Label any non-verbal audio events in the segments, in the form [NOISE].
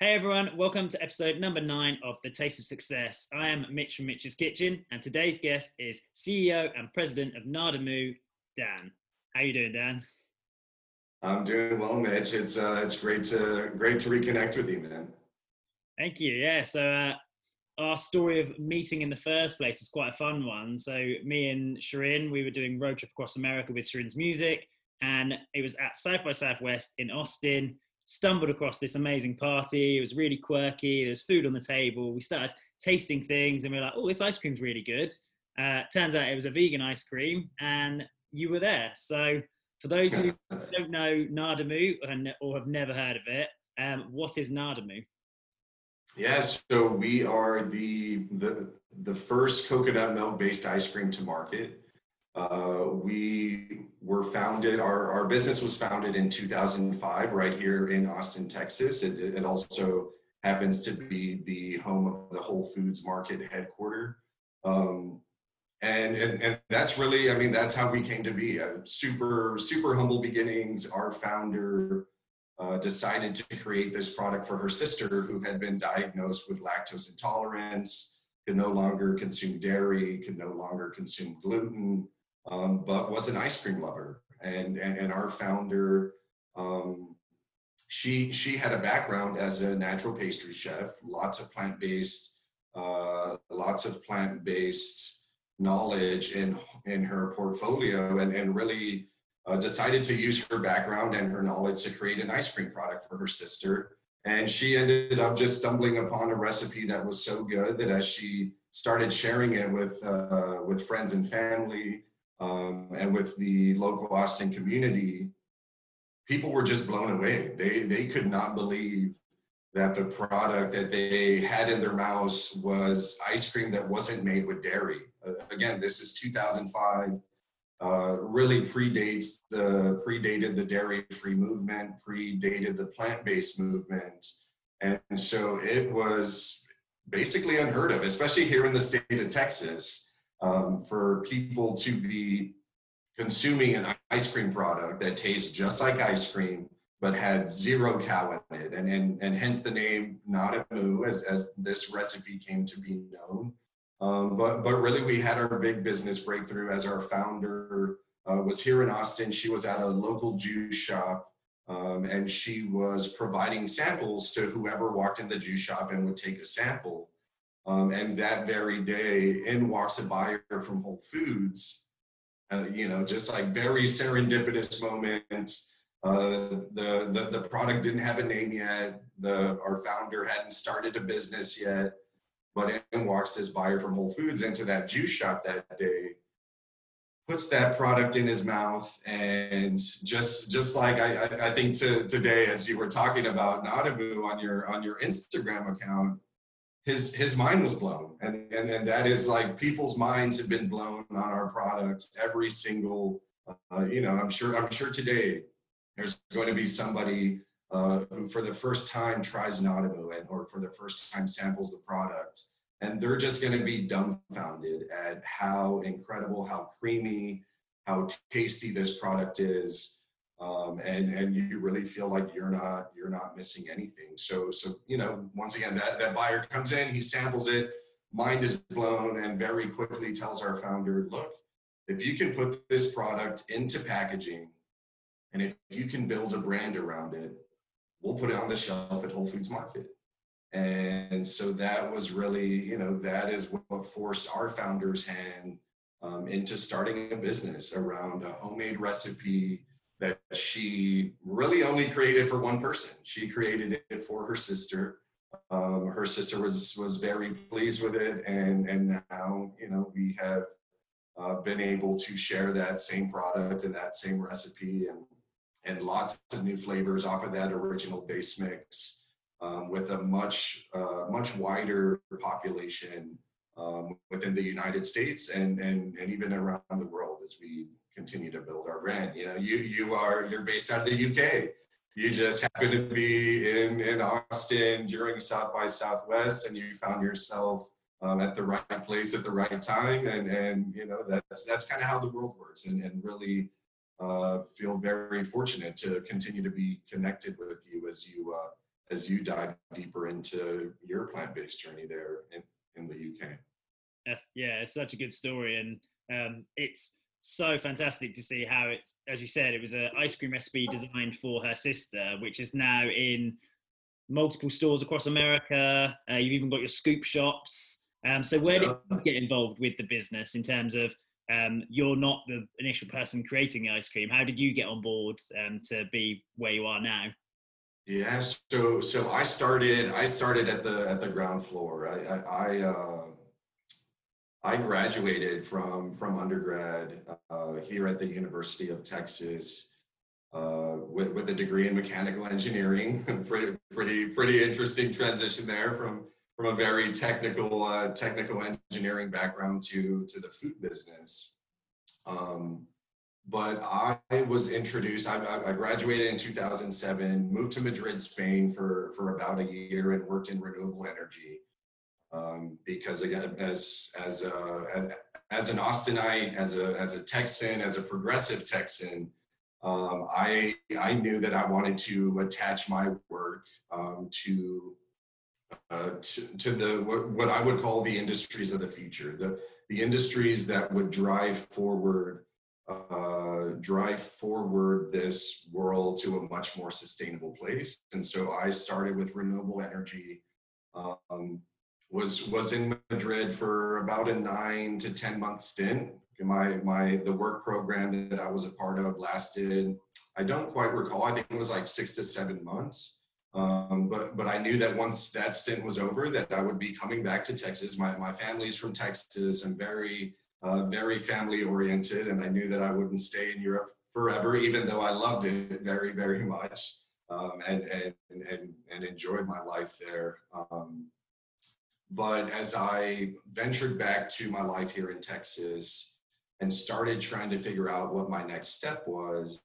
Hey everyone, welcome to episode number nine of The Taste of Success. I am Mitch from Mitch's Kitchen, and today's guest is CEO and President of Nada Moo, Dan. How you doing, Dan? I'm doing well, Mitch. It's uh, it's great to great to reconnect with you, man. Thank you. Yeah. So uh, our story of meeting in the first place was quite a fun one. So me and Shirin, we were doing road trip across America with Shirin's music, and it was at South by Southwest in Austin stumbled across this amazing party. It was really quirky. There was food on the table. We started tasting things and we were like, oh, this ice cream's really good. Uh, turns out it was a vegan ice cream and you were there. So for those who [LAUGHS] don't know Nada Moo or have never heard of it, um, what is Nada Moo? Yes, so we are the the the first coconut milk based ice cream to market. Uh, we were founded, our, our business was founded in 2005 right here in Austin, Texas. It, it also happens to be the home of the Whole Foods Market headquarter. Um, and, and, and that's really, I mean, that's how we came to be. Super, super humble beginnings. Our founder uh, decided to create this product for her sister who had been diagnosed with lactose intolerance, could no longer consume dairy, could no longer consume gluten um, but was an ice cream lover. And, and, and our founder, um, she, she had a background as a natural pastry chef, lots of plant-based, uh, lots of plant-based knowledge in, in her portfolio and, and really uh, decided to use her background and her knowledge to create an ice cream product for her sister. And she ended up just stumbling upon a recipe that was so good that as she started sharing it with, uh, with friends and family, um, and with the local Austin community, people were just blown away. They they could not believe that the product that they had in their mouths was ice cream that wasn't made with dairy. Uh, again, this is 2005. Uh, really predates the predated the dairy-free movement, predated the plant-based movement, and so it was basically unheard of, especially here in the state of Texas um, for people to be consuming an ice cream product that tastes just like ice cream but had zero cow in it. And, and, and hence the name Nada Moo as, as this recipe came to be known. Um, but, but really we had our big business breakthrough as our founder uh, was here in Austin. She was at a local juice shop um, and she was providing samples to whoever walked in the juice shop and would take a sample um, and that very day, in walks a buyer from Whole Foods. Uh, you know, just like very serendipitous moment. Uh, the, the the product didn't have a name yet. The our founder hadn't started a business yet, but in walks this buyer from Whole Foods into that juice shop that day, puts that product in his mouth, and just just like I, I, I think to, today, as you were talking about Nada Moo on your on your Instagram account, his his mind was blown. And, and and that is like people's minds have been blown on our products every single uh, you know i'm sure i'm sure today there's going to be somebody uh, who for the first time tries Moo and or for the first time samples the product. And they're just going to be dumbfounded at how incredible how creamy how tasty this product is um, and and you really feel like you're not you're not missing anything. So so you know once again that that buyer comes in, he samples it, mind is blown, and very quickly tells our founder, look, if you can put this product into packaging, and if you can build a brand around it, we'll put it on the shelf at Whole Foods Market. And so that was really you know that is what forced our founder's hand um, into starting a business around a homemade recipe that she really only created for one person. She created it for her sister. Um, her sister was was very pleased with it, and and now you know we have uh, been able to share that same product and that same recipe and and lots of new flavors off of that original base mix um, with a much uh, much wider population um, within the United States and, and and even around the world as we continue to build our brand. You know, you you are you're based out of the UK. You just happen to be in in Austin during South by Southwest, and you found yourself um, at the right place at the right time, and and you know that's that's kind of how the world works, and and really uh, feel very fortunate to continue to be connected with you as you uh, as you dive deeper into your plant-based journey there in, in the UK. That's, yeah, it's such a good story, and um, it's so fantastic to see how it's, as you said, it was an ice cream recipe designed for her sister, which is now in multiple stores across America. Uh, you've even got your scoop shops. Um, so where did you get involved with the business in terms of um, you're not the initial person creating the ice cream? How did you get on board um, to be where you are now? Yeah, so so I started I started at the at the ground floor. I I, I, uh, I graduated from from undergrad uh, here at the University of Texas uh, with with a degree in mechanical engineering. [LAUGHS] pretty pretty pretty interesting transition there from from a very technical uh, technical engineering background to to the food business. Um, but I was introduced. I, I, graduated in 2007, moved to Madrid, Spain for for about a year, and worked in renewable energy. Um, because again, as as a, as an Austinite, as a as a Texan, as a progressive Texan, um, I I knew that I wanted to attach my work um, to, uh, to to the what, what I would call the industries of the future, the the industries that would drive forward uh, drive forward this world to a much more sustainable place. And so I started with renewable energy. Um, was was in Madrid for about a nine to ten month stint. My my the work program that I was a part of lasted. I don't quite recall. I think it was like six to seven months. Um, but but I knew that once that stint was over, that I would be coming back to Texas. My my family's from Texas. I'm very uh, very family oriented, and I knew that I wouldn't stay in Europe forever, even though I loved it very, very much um, and, and, and, and enjoyed my life there. Um, but as I ventured back to my life here in Texas and started trying to figure out what my next step was,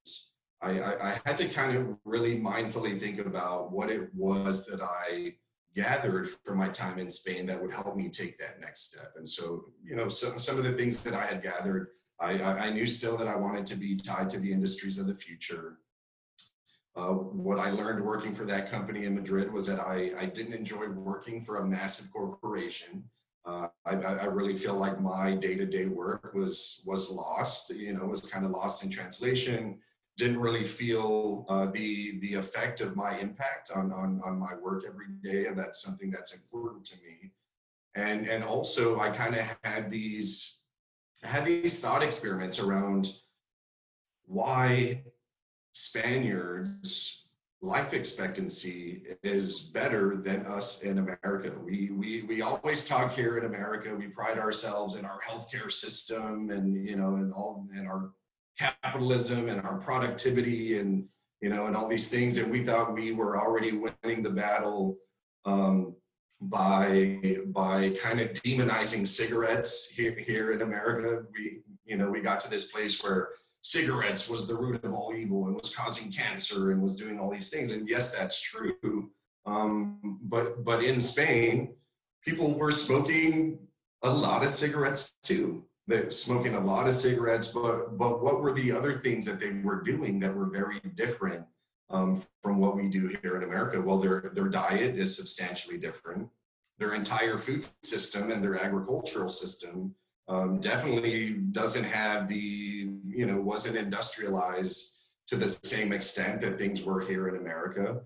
I, I, I had to kind of really mindfully think about what it was that I gathered from my time in Spain that would help me take that next step. And so, you know, some, some of the things that I had gathered, I, I knew still that I wanted to be tied to the industries of the future. Uh, what I learned working for that company in Madrid was that I, I didn't enjoy working for a massive corporation. Uh, I, I, really feel like my day-to-day work was was lost. You know, was kind of lost in translation didn't really feel uh, the the effect of my impact on, on on my work every day, and that's something that's important to me. And and also, I kind of had these had these thought experiments around why Spaniards life expectancy is better than us in America. We we we always talk here in America. We pride ourselves in our healthcare system and you know and all and our capitalism and our productivity and you know and all these things and we thought we were already winning the battle um, by by kind of demonizing cigarettes here here in America we you know we got to this place where cigarettes was the root of all evil and was causing cancer and was doing all these things and yes that's true um, but but in Spain people were smoking a lot of cigarettes too they were smoking a lot of cigarettes, but but what were the other things that they were doing that were very different um, from what we do here in America? Well, their their diet is substantially different. Their entire food system and their agricultural system um, definitely doesn't have the you know wasn't industrialized to the same extent that things were here in America.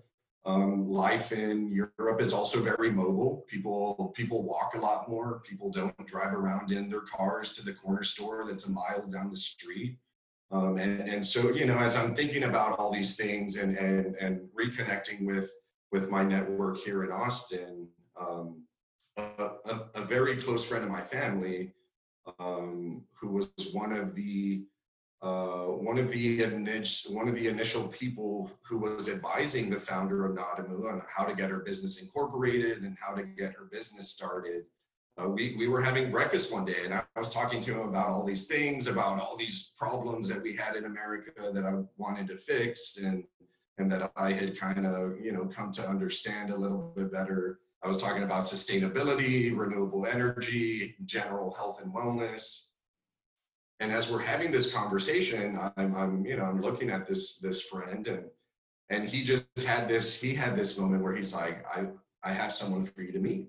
Um, life in Europe is also very mobile. People people walk a lot more. People don't drive around in their cars to the corner store that's a mile down the street. Um, and, and so, you know, as I'm thinking about all these things and, and, and reconnecting with, with my network here in Austin, um, a, a, a, very close friend of my family, um, who was one of the uh, one of the one of the initial people who was advising the founder of NadaMoo on how to get her business incorporated and how to get her business started. Uh, we, we were having breakfast one day and I was talking to him about all these things, about all these problems that we had in America that I wanted to fix and, and that I had kind of, you know, come to understand a little bit better. I was talking about sustainability, renewable energy, general health and wellness. And as we're having this conversation, I'm, I'm, you know, I'm looking at this this friend, and and he just had this he had this moment where he's like i i have someone for you to meet.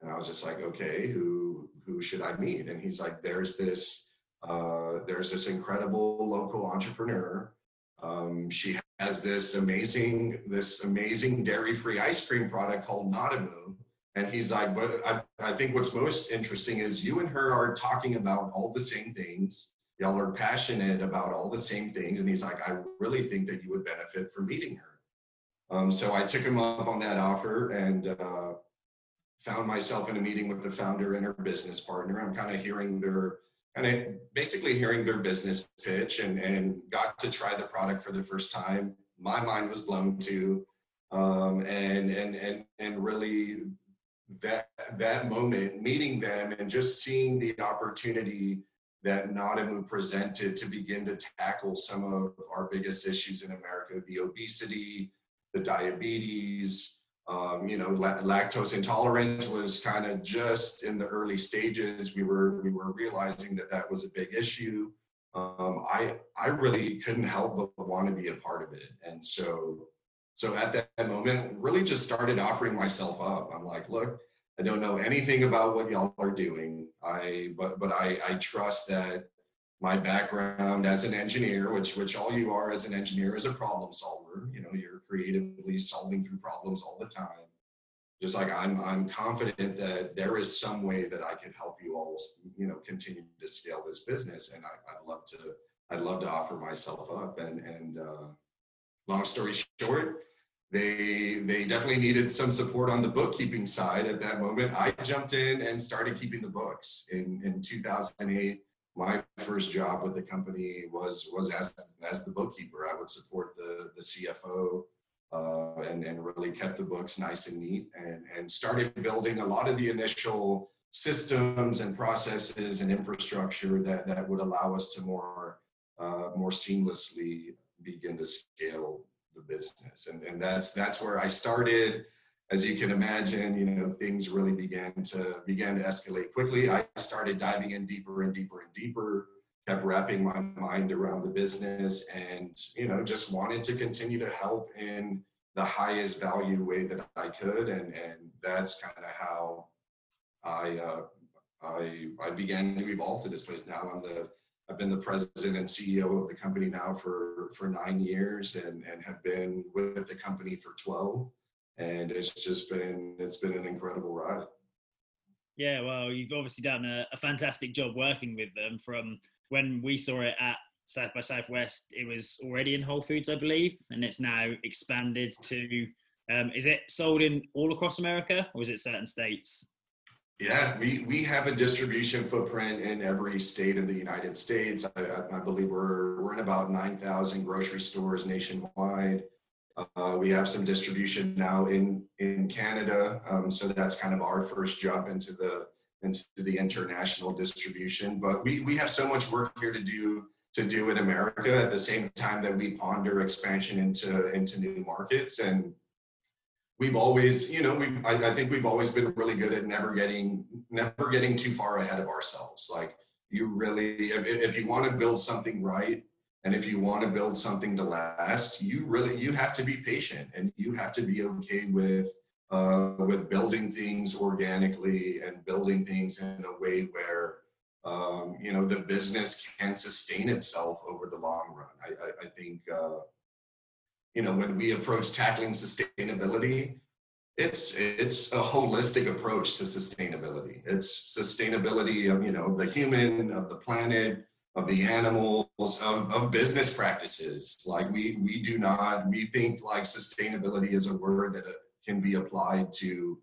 And i was just like okay who who should i meet? And he's like there's this uh, there's this incredible local entrepreneur. Um, she has this amazing this amazing dairy free ice cream product called NadaMoo. And he's like, but I, I think what's most interesting is you and her are talking about all the same things. Y'all are passionate about all the same things. And he's like, I really think that you would benefit from meeting her. Um, so I took him up on that offer and uh, found myself in a meeting with the founder and her business partner. I'm kind of hearing their kind of basically hearing their business pitch and, and got to try the product for the first time. My mind was blown too. Um, and, and, and, and really that, that moment, meeting them and just seeing the opportunity that NadaMoo presented to begin to tackle some of our biggest issues in America, the obesity, the diabetes, um, you know, lactose intolerance was kind of just in the early stages. We were we were realizing that that was a big issue. Um, I I really couldn't help but want to be a part of it, and so so at that moment, really just started offering myself up. I'm like, look, I don't know anything about what y'all are doing. I but but I I trust that my background as an engineer, which which all you are as an engineer, is a problem solver. You know, you're creatively solving through problems all the time. Just like I'm, I'm confident that there is some way that I can help you all, you know, continue to scale this business, and I, would love to, I'd love to offer myself up. And and uh, long story short, they they definitely needed some support on the bookkeeping side at that moment. I jumped in and started keeping the books in in 2008 my first job with the company was was as as the bookkeeper. I would support the the CFO uh, and and really kept the books nice and neat and and started building a lot of the initial systems and processes and infrastructure that that would allow us to more uh, more seamlessly begin to scale the business and and that's that's where I started as you can imagine, you know, things really began to began to escalate quickly. I started diving in deeper and deeper and deeper, kept wrapping my mind around the business and, you know, just wanted to continue to help in the highest value way that I could. And and that's kind of how I uh, I I began to evolve to this place. Now I'm the I've been the president and CEO of the company now for for nine years and and have been with the company for 12 and it's just been it's been an incredible ride. Yeah, well, you've obviously done a, a fantastic job working with them. From when we saw it at South by Southwest, it was already in Whole Foods, I believe, and it's now expanded to. Um, is it sold in all across America, or is it certain states? Yeah, we, we have a distribution footprint in every state in the United States. I, I believe we're, we're in about 9,000 grocery stores nationwide. Uh, we have some distribution now in in Canada, um, so that's kind of our first jump into the into the international distribution. But we we have so much work here to do to do in America at the same time that we ponder expansion into into new markets. And we've always, you know, we I, I think we've always been really good at never getting never getting too far ahead of ourselves. Like you really, if, if you want to build something right and if you want to build something to last, you really you have to be patient and you have to be okay with uh, with building things organically and building things in a way where um, you know the business can sustain itself over the long run. I, I, I think uh, you know when we approach tackling sustainability, it's it's a holistic approach to sustainability. It's sustainability of you know the human, of the planet, of the animals, of, of business practices. Like we we do not we think like sustainability is a word that uh, can be applied to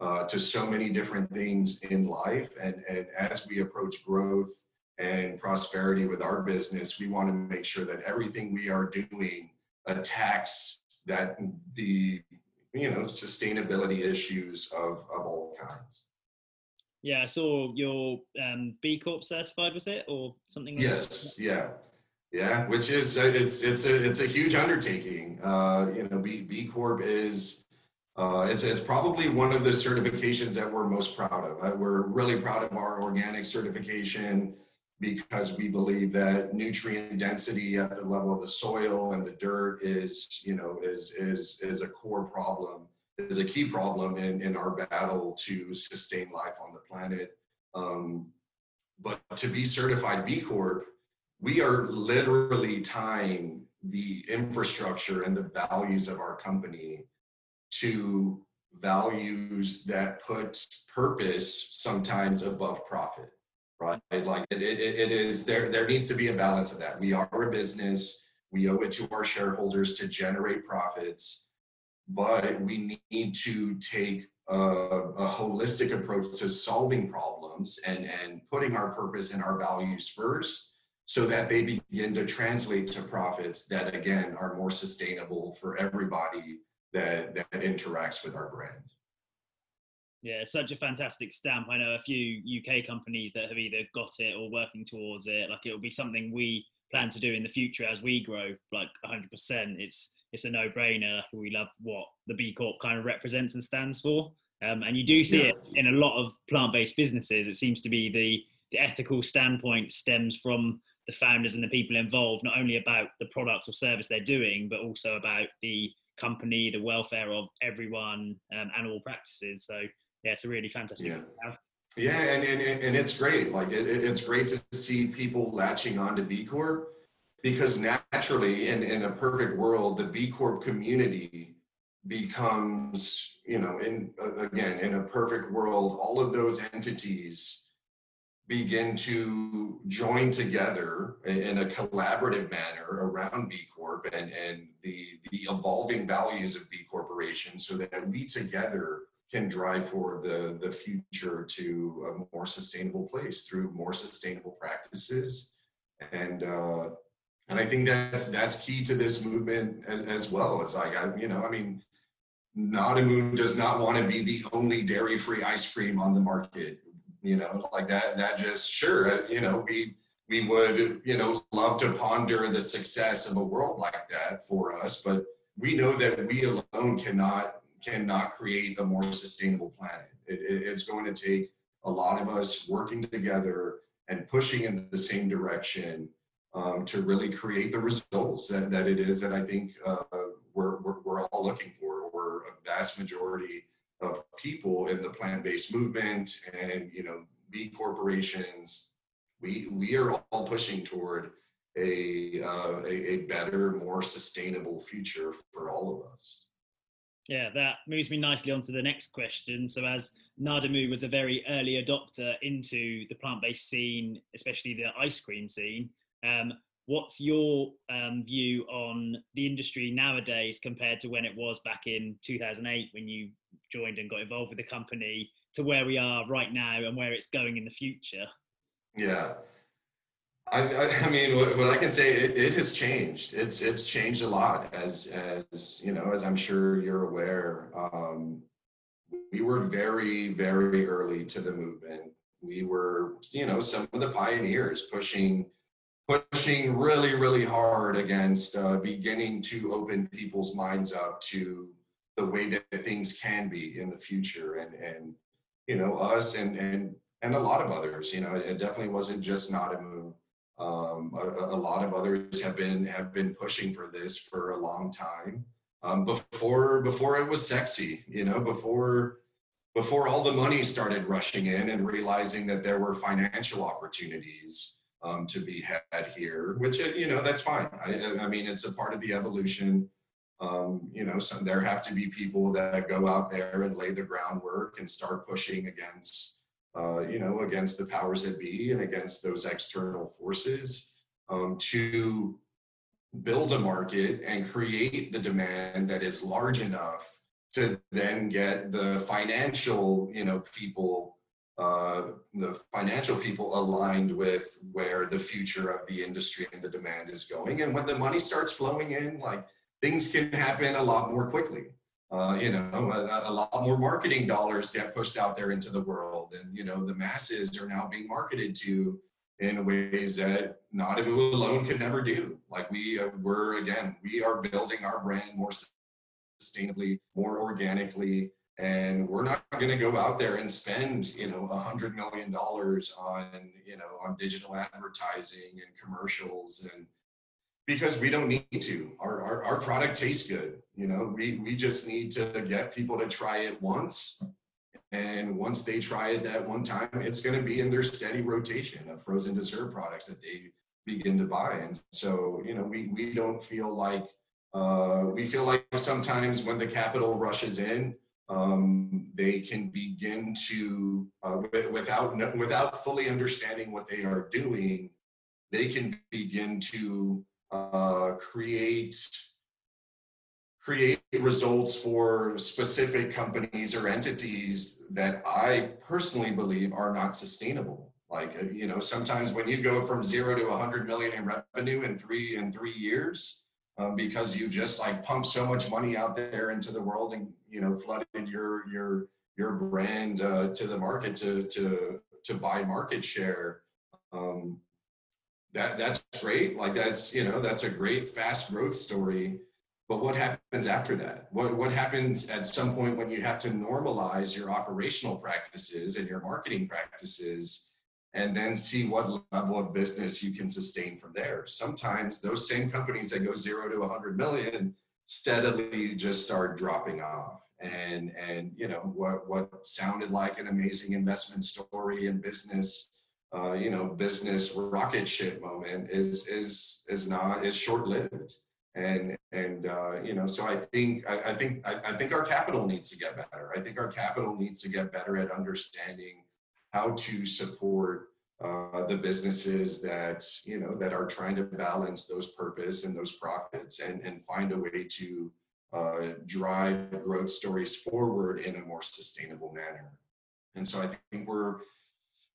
uh, to so many different things in life. And and as we approach growth and prosperity with our business, we want to make sure that everything we are doing attacks that the you know sustainability issues of of all kinds. Yeah, I saw your um, B Corp certified. Was it or something? Like yes. That? Yeah. Yeah, which is it's it's a it's a huge undertaking. Uh, you know, B B Corp is uh, it's it's probably one of the certifications that we're most proud of. Uh, we're really proud of our organic certification. Because we believe that nutrient density at the level of the soil and the dirt is, you know, is is is a core problem, is a key problem in, in our battle to sustain life on the planet. Um, but to be certified B Corp, we are literally tying the infrastructure and the values of our company to values that put purpose sometimes above profit right? Like it, it, it is there there needs to be a balance of that. We are a business. We owe it to our shareholders to generate profits. But we need to take a, a holistic approach to solving problems and and putting our purpose and our values first so that they begin to translate to profits that again are more sustainable for everybody that that interacts with our brand. Yeah, such a fantastic stamp. I know a few UK companies that have either got it or working towards it. Like it'll be something we plan to do in the future as we grow. Like 100%, it's it's a no-brainer. We love what the B Corp kind of represents and stands for. Um, and you do see yeah. it in a lot of plant-based businesses. It seems to be the the ethical standpoint stems from the founders and the people involved, not only about the product or service they're doing, but also about the company, the welfare of everyone, um, and all practices. So yeah, it's a really fantastic. Yeah. Yeah, and, and, and it's great. Like it, it's great to see people latching on to B Corp because naturally, in, in a perfect world, the B Corp community becomes, you know, in again, in a perfect world, all of those entities begin to join together in a collaborative manner around B Corp and, and the, the evolving values of B Corporation so that we together can drive forward the, the future to a more sustainable place through more sustainable practices. And, uh, and I think that's, that's key to this movement as, as well. It's like, I, you know, I mean, NadaMoo does not want to be the only dairy-free ice cream on the market you know like that that just sure uh, you know we we would you know love to ponder the success of a world like that for us but we know that we alone cannot cannot create a more sustainable planet it, it, it's going to take a lot of us working together and pushing in the same direction um, to really create the results that, that it is that I think uh, we're, we're, we're all looking for, or a vast majority of people in the plant-based movement and you know big corporations. We we are all pushing toward a, uh, a, a better, more sustainable future for all of us. Yeah, that moves me nicely on to the next question. So, as NadaMoo was a very early adopter into the plant-based scene, especially the ice cream scene, um, what's your um, view on the industry nowadays compared to when it was back in 2008 when you joined and got involved with the company to where we are right now and where it's going in the future? Yeah. I, I, mean, what, I can say, it, it, has changed. It's it's changed a lot, as as you know, as I'm sure you're aware. Um, we were very very early to the movement. We were, you know, some of the pioneers pushing pushing really really hard against uh, beginning to open people's minds up to the way that things can be in the future and and you know us and and and a lot of others you know it definitely wasn't just not NadaMoo um, a, a, lot of others have been have been pushing for this for a long time. Um, before before it was sexy you know before before all the money started rushing in and realizing that there were financial opportunities um, to be had here which you know that's fine. I, I mean it's a part of the evolution. Um, you know, some, there have to be people that go out there and lay the groundwork and start pushing against, uh, you know, against the powers that be and against those external forces um, to build a market and create the demand that is large enough to then get the financial, you know, people, uh, the financial people aligned with where the future of the industry and the demand is going. And when the money starts flowing in, like things can happen a lot more quickly. Uh, you know, a, a, lot more marketing dollars get pushed out there into the world, and you know, the masses are now being marketed to in ways that NadaMoo alone could never do. Like we, uh, we're again, we are building our brand more sustainably, more organically, and we're not going to go out there and spend you know a hundred million dollars on you know on digital advertising and commercials and because we don't need to. Our, our, our product tastes good you know? We we just need to get people to try it once. And once they try it that one time it's going to be in their steady rotation of frozen dessert products that they begin to buy. And so you know we we don't feel like uh, we feel like sometimes when the capital rushes in um, they can begin to uh, without without fully understanding what they are doing they can begin to uh, create create results for specific companies or entities that i personally believe are not sustainable. Like uh, you know sometimes when you go from zero to 100 million in revenue in three in three years um, because you just like pumped so much money out there into the world and you know flooded your your your brand uh, to the market to to to buy market share um, that that's great like that's you know that's a great fast growth story but what happens after that what what happens at some point when you have to normalize your operational practices and your marketing practices and then see what level of business you can sustain from there. Sometimes those same companies that go zero to 100 million steadily just start dropping off. And and you know what what sounded like an amazing investment story in business, uh, you know, business rocket ship moment is is is not is short lived. And and uh, you know, so I think I, I think I, I think our capital needs to get better. I think our capital needs to get better at understanding how to support uh, the businesses that you know that are trying to balance those purpose and those profits and and find a way to uh, drive growth stories forward in a more sustainable manner and so i think we're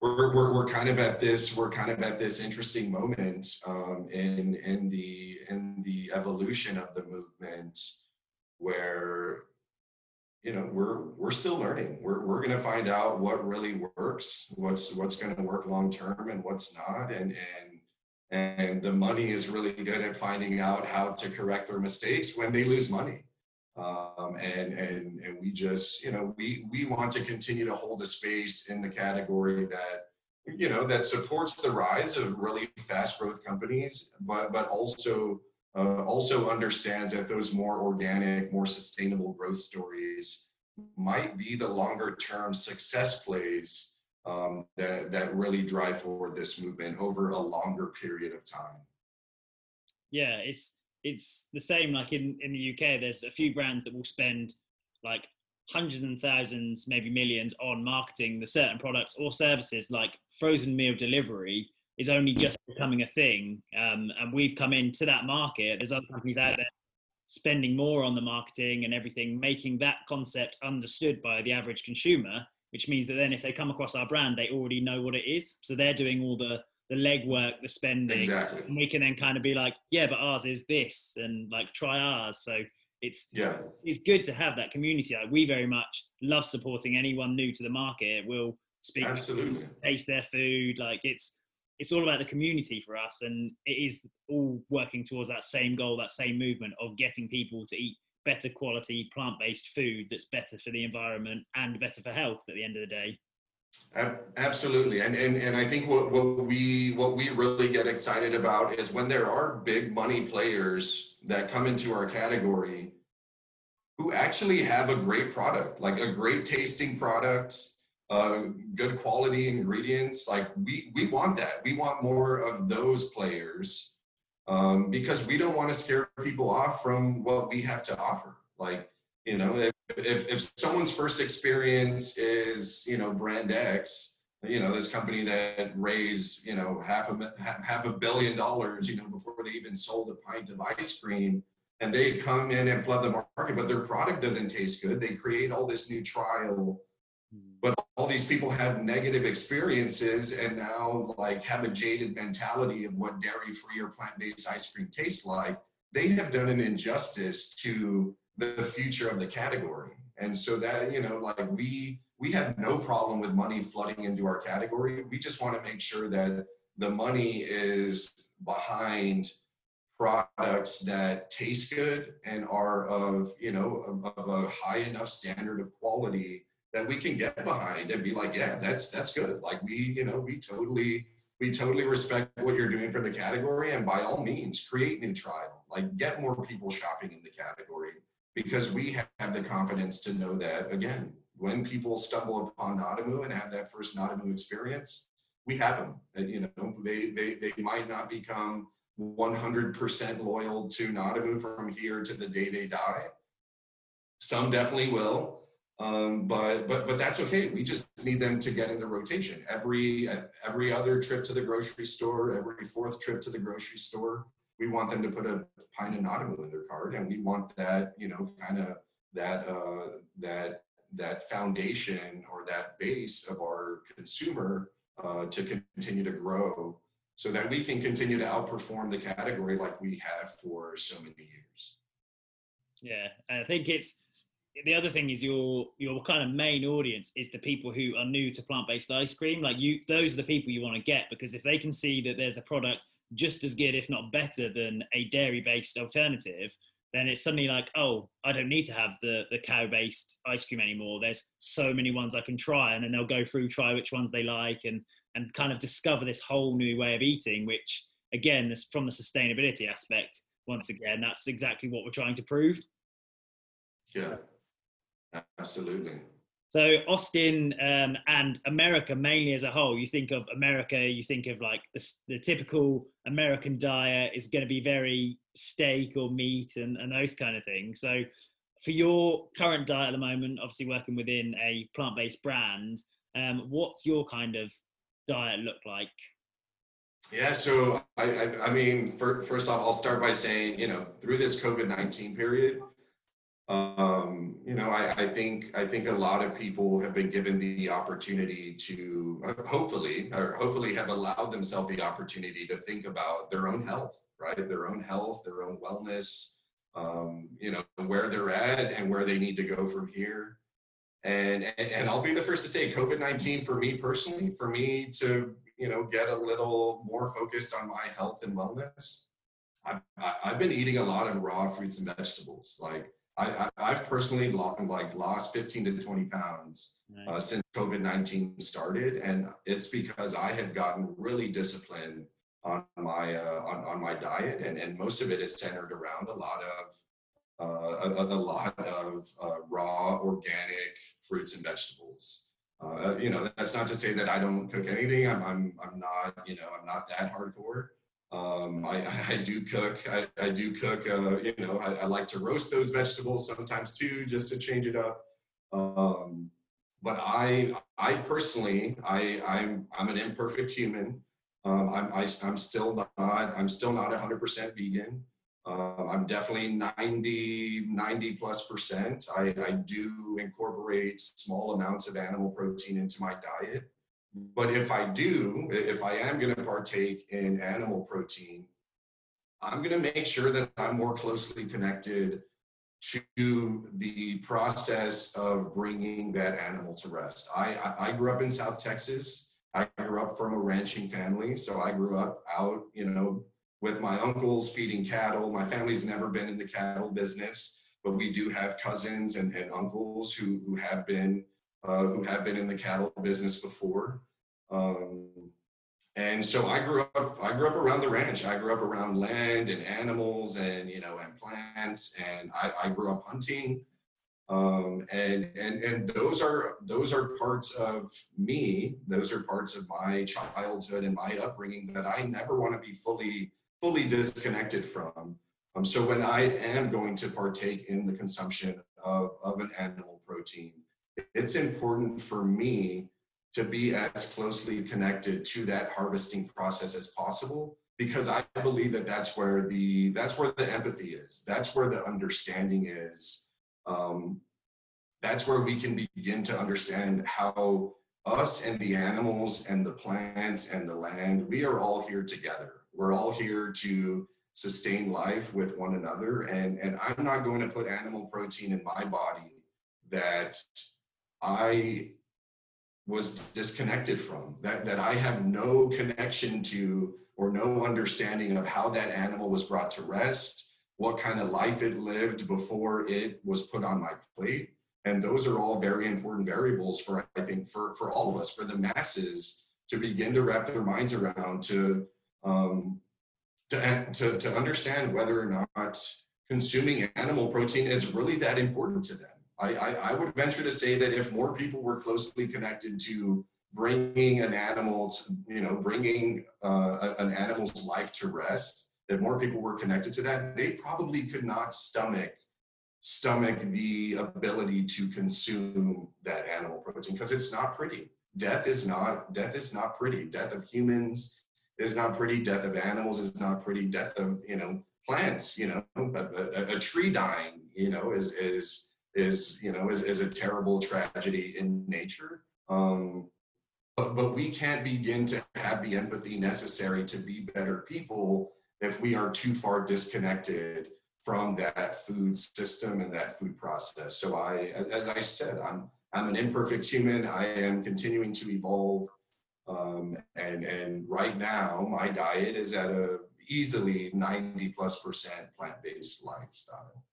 we're, we're, we're kind of at this we're kind of at this interesting moment um, in in the in the evolution of the movement where you know we're we're still learning. We're, we're going to find out what really works what's what's going to work long term and what's not and and and the money is really good at finding out how to correct their mistakes when they lose money um, and and and we just you know we we want to continue to hold a space in the category that you know that supports the rise of really fast growth companies but but also uh, also understands that those more organic, more sustainable growth stories might be the longer term success plays um, that, that really drive forward this movement over a longer period of time. Yeah, it's it's the same like in, in the UK, there's a few brands that will spend like hundreds and thousands, maybe millions on marketing the certain products or services like frozen meal delivery is only just becoming a thing. Um, and we've come into that market. There's other companies out there spending more on the marketing and everything, making that concept understood by the average consumer, which means that then if they come across our brand, they already know what it is. So they're doing all the the legwork, the spending. Exactly. And we can then kind of be like, yeah, but ours is this and like try ours. So it's yeah it's good to have that community. Like we very much love supporting anyone new to the market. We'll speak Absolutely. taste their food. Like it's it's all about the community for us and it is all working towards that same goal that same movement of getting people to eat better quality plant-based food that's better for the environment and better for health at the end of the day absolutely and and, and i think what, what we what we really get excited about is when there are big money players that come into our category who actually have a great product like a great tasting product uh, good quality ingredients. Like we we want that. We want more of those players um, because we don't want to scare people off from what we have to offer. Like you know, if, if if someone's first experience is you know brand X, you know this company that raised you know half a half a billion dollars, you know before they even sold a pint of ice cream. And they come in and flood the market, but their product doesn't taste good. They create all this new trial but all these people have negative experiences and now like have a jaded mentality of what dairy free or plant-based ice cream tastes like they have done an injustice to the future of the category. And so that you know like we we have no problem with money flooding into our category. We just want to make sure that the money is behind products that taste good and are of you know of, of, a high enough standard of quality that we can get behind and be like yeah that's that's good. Like we you know we totally we totally respect what you're doing for the category and by all means create new trial. Like get more people shopping in the category because we have the confidence to know that again when people stumble upon NadaMoo and have that first NadaMoo experience we have them and, you know they they they might not become 100% loyal to NadaMoo from here to the day they die. Some definitely will, um, but but but that's okay. We just need them to get in the rotation. Every every other trip to the grocery store, every fourth trip to the grocery store, we want them to put a pint of NadaMoo in their cart, and we want that you know kind of that uh, that that foundation or that base of our consumer uh, to continue to grow so that we can continue to outperform the category like we have for so many years. Yeah, I think it's the other thing is your your kind of main audience is the people who are new to plant-based ice cream. Like you, those are the people you want to get because if they can see that there's a product just as good, if not better, than a dairy-based alternative, then it's suddenly like, oh, I don't need to have the the cow-based ice cream anymore. There's so many ones I can try, and then they'll go through, try which ones they like, and and kind of discover this whole new way of eating, which again, from the sustainability aspect, once again, that's exactly what we're trying to prove. Yeah, absolutely. So Austin um, and America mainly as a whole, you think of America, you think of like the, the typical American diet is going to be very steak or meat and, and those kind of things. So for your current diet at the moment, obviously working within a plant-based brand, um, what's your kind of diet look like? Yeah, so I, I, I mean, for, first off, I'll start by saying, you know, through this COVID nineteen period, um, you know, I, I think I think a lot of people have been given the opportunity to uh, hopefully, or hopefully, have allowed themselves the opportunity to think about their own health, right? Their own health, their own wellness, um, you know, where they're at and where they need to go from here. And, and I'll be the first to say COVID-19 for me personally, for me to, you know, get a little more focused on my health and wellness. I've, I've been eating a lot of raw fruits and vegetables. Like I, have personally lost, like lost 15 to 20 pounds uh, nice. uh, since COVID-19 started. And it's because I have gotten really disciplined on my, uh, on, on my diet. And, and most of it is centered around a lot of uh, a, a, lot of uh, raw organic fruits and vegetables. Uh, you know, that's not to say that I don't cook anything. I'm, I'm, I'm not, you know, I'm not that hardcore. Um, I, I do cook. I, I do cook. Uh, you know, I, I, like to roast those vegetables sometimes too, just to change it up. Um, but I, I personally, I, I'm, I'm an imperfect human. Um, I'm, I, am i am still not, I'm still not 100% vegan. Um, I'm definitely 90, 90 plus percent. I, I do incorporate small amounts of animal protein into my diet. But if I do, if I am going to partake in animal protein, I'm going to make sure that I'm more closely connected to the process of bringing that animal to rest. I, I, grew up in South Texas. I grew up from a ranching family. So I grew up out, you know, with my uncles feeding cattle. My family's never been in the cattle business, but we do have cousins and, and uncles who, who have been uh, who have been in the cattle business before. Um, and so I grew up I grew up around the ranch. I grew up around land and animals and you know and plants and I, I grew up hunting. Um, and and and those are those are parts of me those are parts of my childhood and my upbringing that i never want to be fully fully disconnected from. Um, so when I am going to partake in the consumption of, of an animal protein, it's important for me to be as closely connected to that harvesting process as possible because I believe that that's where the that's where the empathy is. That's where the understanding is. Um, that's where we can begin to understand how us and the animals and the plants and the land we are all here together we're all here to sustain life with one another. And, and I'm not going to put animal protein in my body that I was disconnected from, that, that I have no connection to or no understanding of how that animal was brought to rest, what kind of life it lived before it was put on my plate. And those are all very important variables for, I think, for, for all of us, for the masses to begin to wrap their minds around to, um, to, to, to understand whether or not consuming animal protein is really that important to them. I, I, I would venture to say that if more people were closely connected to bringing an animal, to, you know, bringing uh, an animal's life to rest, if more people were connected to that, they probably could not stomach stomach the ability to consume that animal protein because it's not pretty. Death is not death is not pretty. Death of humans is not pretty. Death of animals is not pretty. Death of you know plants, you know, a, a, a tree dying, you know, is is is you know is, is a terrible tragedy in nature. Um, but but we can't begin to have the empathy necessary to be better people if we are too far disconnected from that food system and that food process. So I, as I said, I'm I'm an imperfect human. I am continuing to evolve. Um, and and right now my diet is at a easily 90 plus percent plant-based lifestyle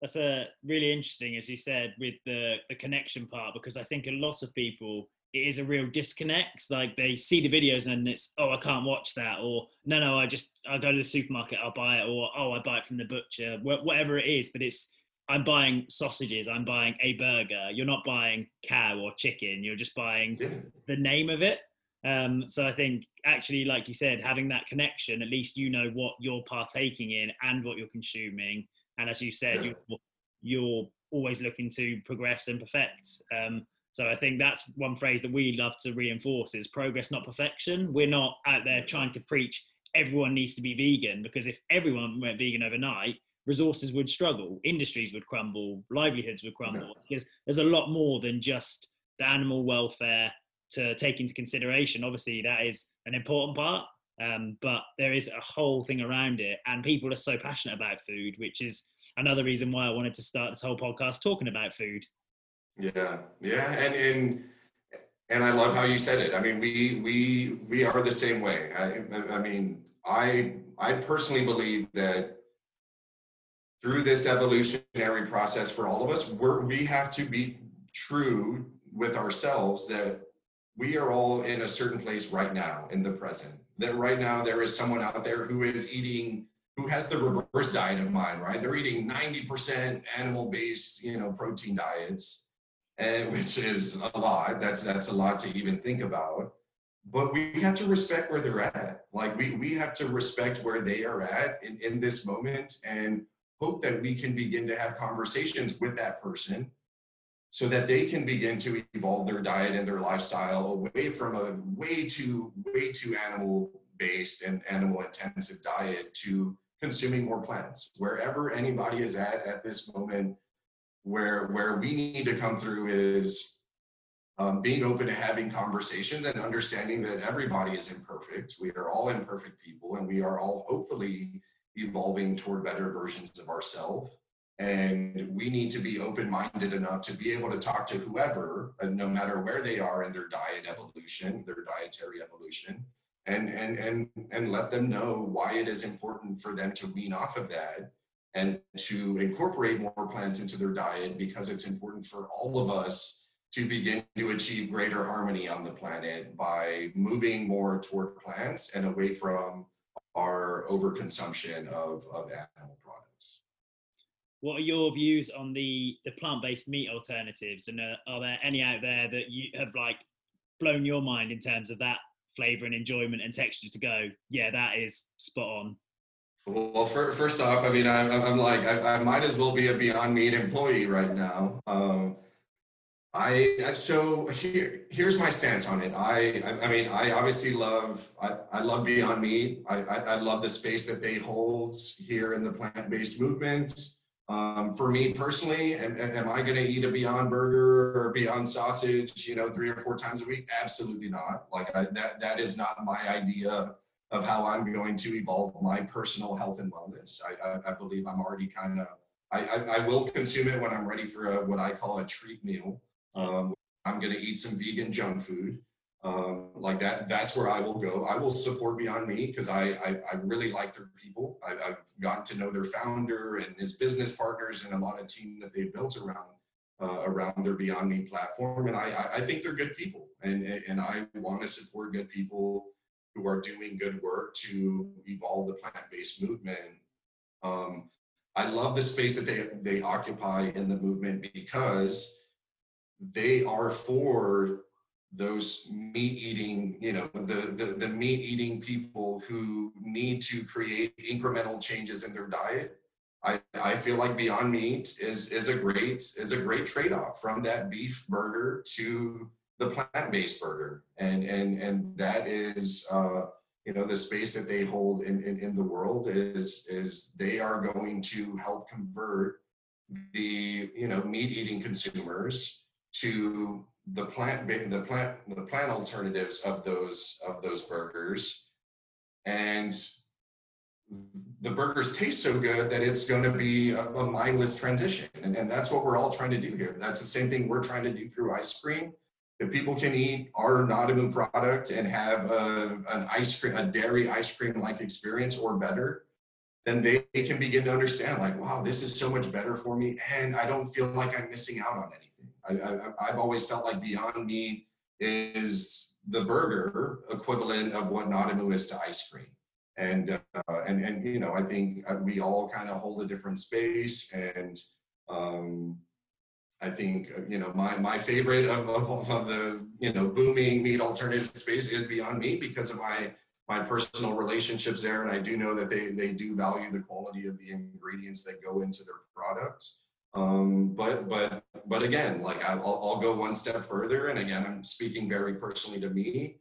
that's a really interesting as you said with the the connection part because i think a lot of people it is a real disconnect. Like they see the videos and it's oh i can't watch that or no no i just i go to the supermarket i'll buy it or oh i buy it from the butcher whatever it is but it's i'm buying sausages i'm buying a burger you're not buying cow or chicken you're just buying the name of it. Um, so i think actually like you said having that connection at least you know what you're partaking in and what you're consuming and as you said, you're, you're always looking to progress and perfect. Um, so I think that's one phrase that we love to reinforce is progress, not perfection. We're not out there trying to preach everyone needs to be vegan because if everyone went vegan overnight, resources would struggle, industries would crumble, livelihoods would crumble. Yeah. There's a lot more than just the animal welfare to take into consideration. Obviously, that is an important part, um, but there is a whole thing around it, and people are so passionate about food, which is another reason why I wanted to start this whole podcast talking about food. Yeah, yeah, and and and I love how you said it. I mean, we we we are the same way. I, I mean, I I personally believe that through this evolutionary process for all of us, we're, we have to be true with ourselves that we are all in a certain place right now in the present that right now there is someone out there who is eating who has the reverse diet of mine right? They're eating 90% animal based you know protein diets and which is a lot. That's that's a lot to even think about. But we have to respect where they're at. Like we we have to respect where they are at in, in this moment and hope that we can begin to have conversations with that person so that they can begin to evolve their diet and their lifestyle away from a way too way too animal based and animal intensive diet to consuming more plants. Wherever anybody is at at this moment where where we need to come through is um, being open to having conversations and understanding that everybody is imperfect. We are all imperfect people and we are all hopefully evolving toward better versions of ourselves and we need to be open minded enough to be able to talk to whoever, uh, no matter where they are in their diet evolution, their dietary evolution, and, and, and, and let them know why it is important for them to wean off of that and to incorporate more plants into their diet because it's important for all of us to begin to achieve greater harmony on the planet by moving more toward plants and away from our overconsumption of, of animal products what are your views on the the plant-based meat alternatives and uh, are there any out there that you have like blown your mind in terms of that flavor and enjoyment and texture to go yeah that is spot on well first off i mean i'm, I'm like I, I might as well be a beyond meat employee right now um, I so here here's my stance on it. I I, mean I obviously love I, I love Beyond Meat. I, I, I love the space that they hold here in the plant based movement. Um, for me personally, am, am I going to eat a Beyond Burger or Beyond Sausage, you know, three or four times a week? Absolutely not. Like I, that, that is not my idea of how I'm going to evolve my personal health and wellness. I, I, I believe I'm already kind of, I, I, I, will consume it when I'm ready for a, what I call a treat meal. Um, I'm going to eat some vegan junk food. Um, like that, that's where I will go. I will support Beyond Meat because I, I, I really like their people. I, have gotten to know their founder and his business partners and a lot of team that they built around uh, around their Beyond Meat platform. And I, I think they're good people, and and I want to support good people who are doing good work to evolve the plant-based movement. Um, I love the space that they they occupy in the movement because they are for those meat eating, you know, the, the, the meat eating people who need to create incremental changes in their diet. I, I feel like Beyond Meat is, is a great is a great trade-off from that beef burger to the plant-based burger. And and and that is uh, you know the space that they hold in, in, in the world is is they are going to help convert the you know meat eating consumers to the plant the plant the plant alternatives of those of those burgers. And the burgers taste so good that it's going to be a, a mindless transition. And, and that's what we're all trying to do here. That's the same thing we're trying to do through ice cream. If people can eat our NadaMoo product and have a, an ice cream a dairy ice cream like experience or better then they can begin to understand like wow this is so much better for me and i don't feel like i'm missing out on anything I, have always felt like Beyond Meat is the burger equivalent of what NadaMoo is to ice cream. And, uh, and, and, you know, I think uh, we all kind of hold a different space. And um, I think, uh, you know, my, my favorite of, of, of the, you know, booming meat alternative space is Beyond Meat because of my, my personal relationships there. And I do know that they, they do value the quality of the ingredients that go into their products. Um, but but but again, like I'll, I'll go one step further, and again, I'm speaking very personally to me.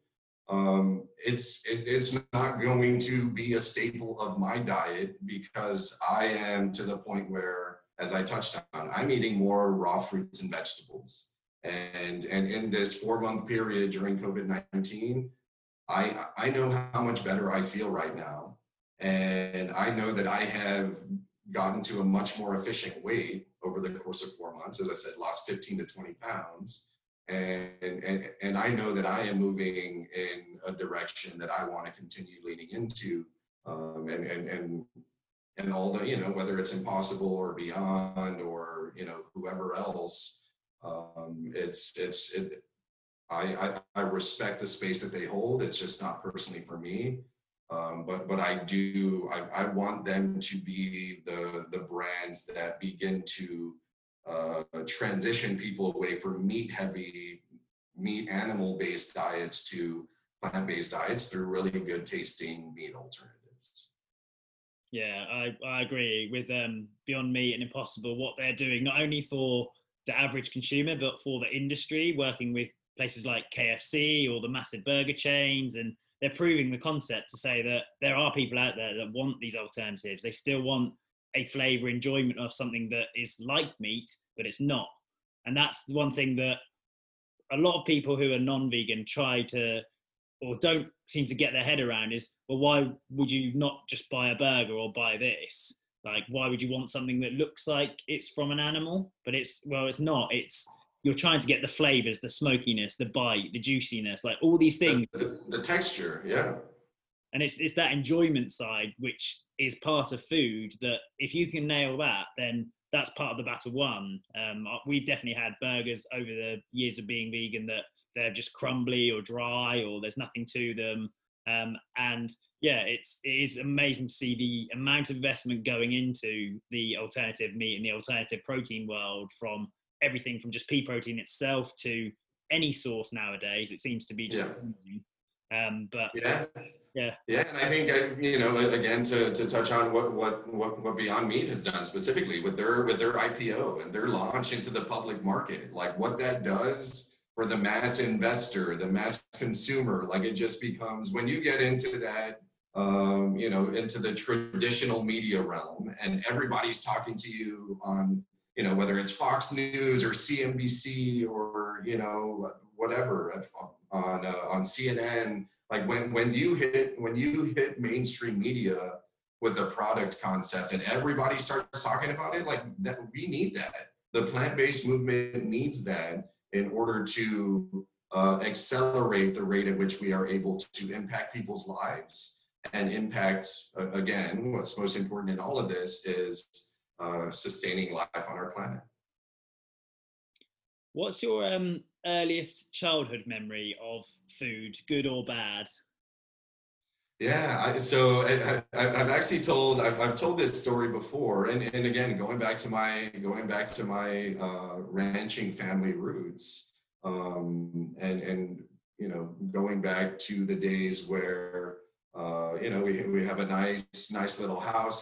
Um, it's it, it's not going to be a staple of my diet because I am to the point where, as I touched on, I'm eating more raw fruits and vegetables. And and in this four month period during COVID nineteen, I I know how much better I feel right now, and I know that I have gotten to a much more efficient weight over the course of four months. As I said, lost 15 to 20 pounds. And, and, and I know that I am moving in a direction that I want to continue leaning into. Um, and, and, and, and all the, you know, whether it's impossible or beyond or, you know, whoever else, um, it's, it's, it, I, I, I respect the space that they hold. It's just not personally for me. Um, but but I do I, I want them to be the the brands that begin to uh, transition people away from meat heavy meat animal based diets to plant based diets through really good tasting meat alternatives. Yeah, I, I agree with um, Beyond Meat and Impossible. What they're doing not only for the average consumer but for the industry, working with places like KFC or the massive burger chains and they're proving the concept to say that there are people out there that want these alternatives. They still want a flavor enjoyment of something that is like meat, but it's not. And that's the one thing that a lot of people who are non-vegan try to or don't seem to get their head around is well why would you not just buy a burger or buy this like why would you want something that looks like it's from an animal but it's well it's not it's you're trying to get the flavors, the smokiness, the bite, the juiciness, like all these things. The, the, the, texture, yeah. And it's it's that enjoyment side which is part of food that if you can nail that, then that's part of the battle won. Um, uh, we've definitely had burgers over the years of being vegan that they're just crumbly or dry or there's nothing to them. Um, and yeah, it's it is amazing to see the amount of investment going into the alternative meat and the alternative protein world from everything from just pea protein itself to any source nowadays. It seems to be just. Yeah. Um, but yeah. Yeah. Yeah, and I think uh, you know again to, to touch on what, what what what Beyond Meat has done specifically with their with their IPO and their launch into the public market, like what that does for the mass investor, the mass consumer, like it just becomes when you get into that um, you know into the traditional media realm and everybody's talking to you on you know, whether it's Fox News or CNBC or, you know, whatever on, uh, on CNN, like when, when you hit, when you hit mainstream media with a product concept and everybody starts talking about it, like that, we need that. The plant-based movement needs that in order to uh, accelerate the rate at which we are able to impact people's lives and impact, uh, again, what's most important in all of this is uh, sustaining life on our planet. What's your um, earliest childhood memory of food, good or bad? Yeah, I, so I, have actually told I've, I've, told this story before, and, and again going back to my going back to my uh, ranching family roots, um, and and you know going back to the days where uh, you know we we have a nice nice little house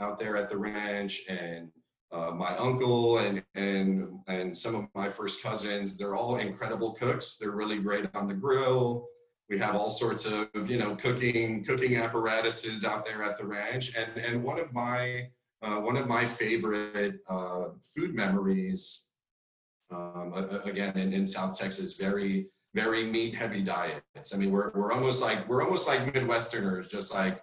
out, there at the ranch, and uh, my uncle and and and some of my first cousins, they're all incredible cooks. They're really great on the grill. We have all sorts of you know cooking cooking apparatuses out there at the ranch. And and one of my uh, one of my favorite uh, food memories um, again in, in south texas very very meat heavy diets. I mean we're, we're almost like we're almost like midwesterners just like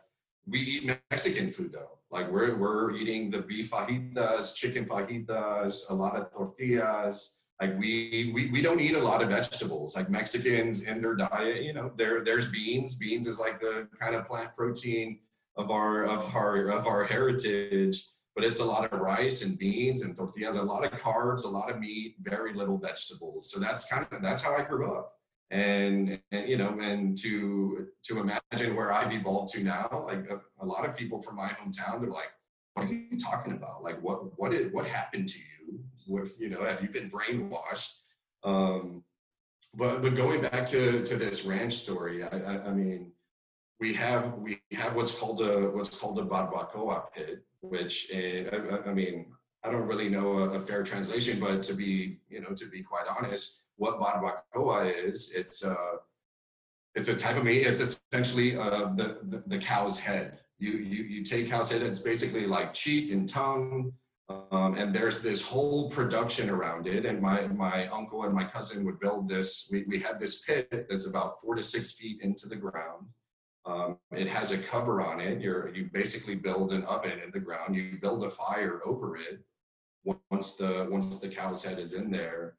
we eat mexican food though like we're, we're eating the beef fajitas chicken fajitas a lot of tortillas like we, we we don't eat a lot of vegetables. Like Mexicans in their diet, you know, there there's beans. Beans is like the kind of plant protein of our of our of our heritage. But it's a lot of rice and beans and tortillas, a lot of carbs, a lot of meat, very little vegetables. So that's kind of that's how I grew up. And, and you know, and to to imagine where I've evolved to now, like a, a lot of people from my hometown, they're like, "What are you talking about? Like, what what is what happened to you?" with you know have you been brainwashed um, but but going back to to this ranch story I, I, I mean we have we have what's called a what's called a barbacoa pit which in, I, I, mean I don't really know a, a, fair translation but to be you know to be quite honest what barbacoa is it's a it's a type of meat it's essentially uh, the, the the cow's head you you you take cow's head it's basically like cheek and tongue um, and there's this whole production around it. And my, my uncle and my cousin would build this. We, we had this pit that's about four to six feet into the ground. Um, it has a cover on it. You're, you basically build an oven in the ground. You build a fire over it once the, once the cow's head is in there.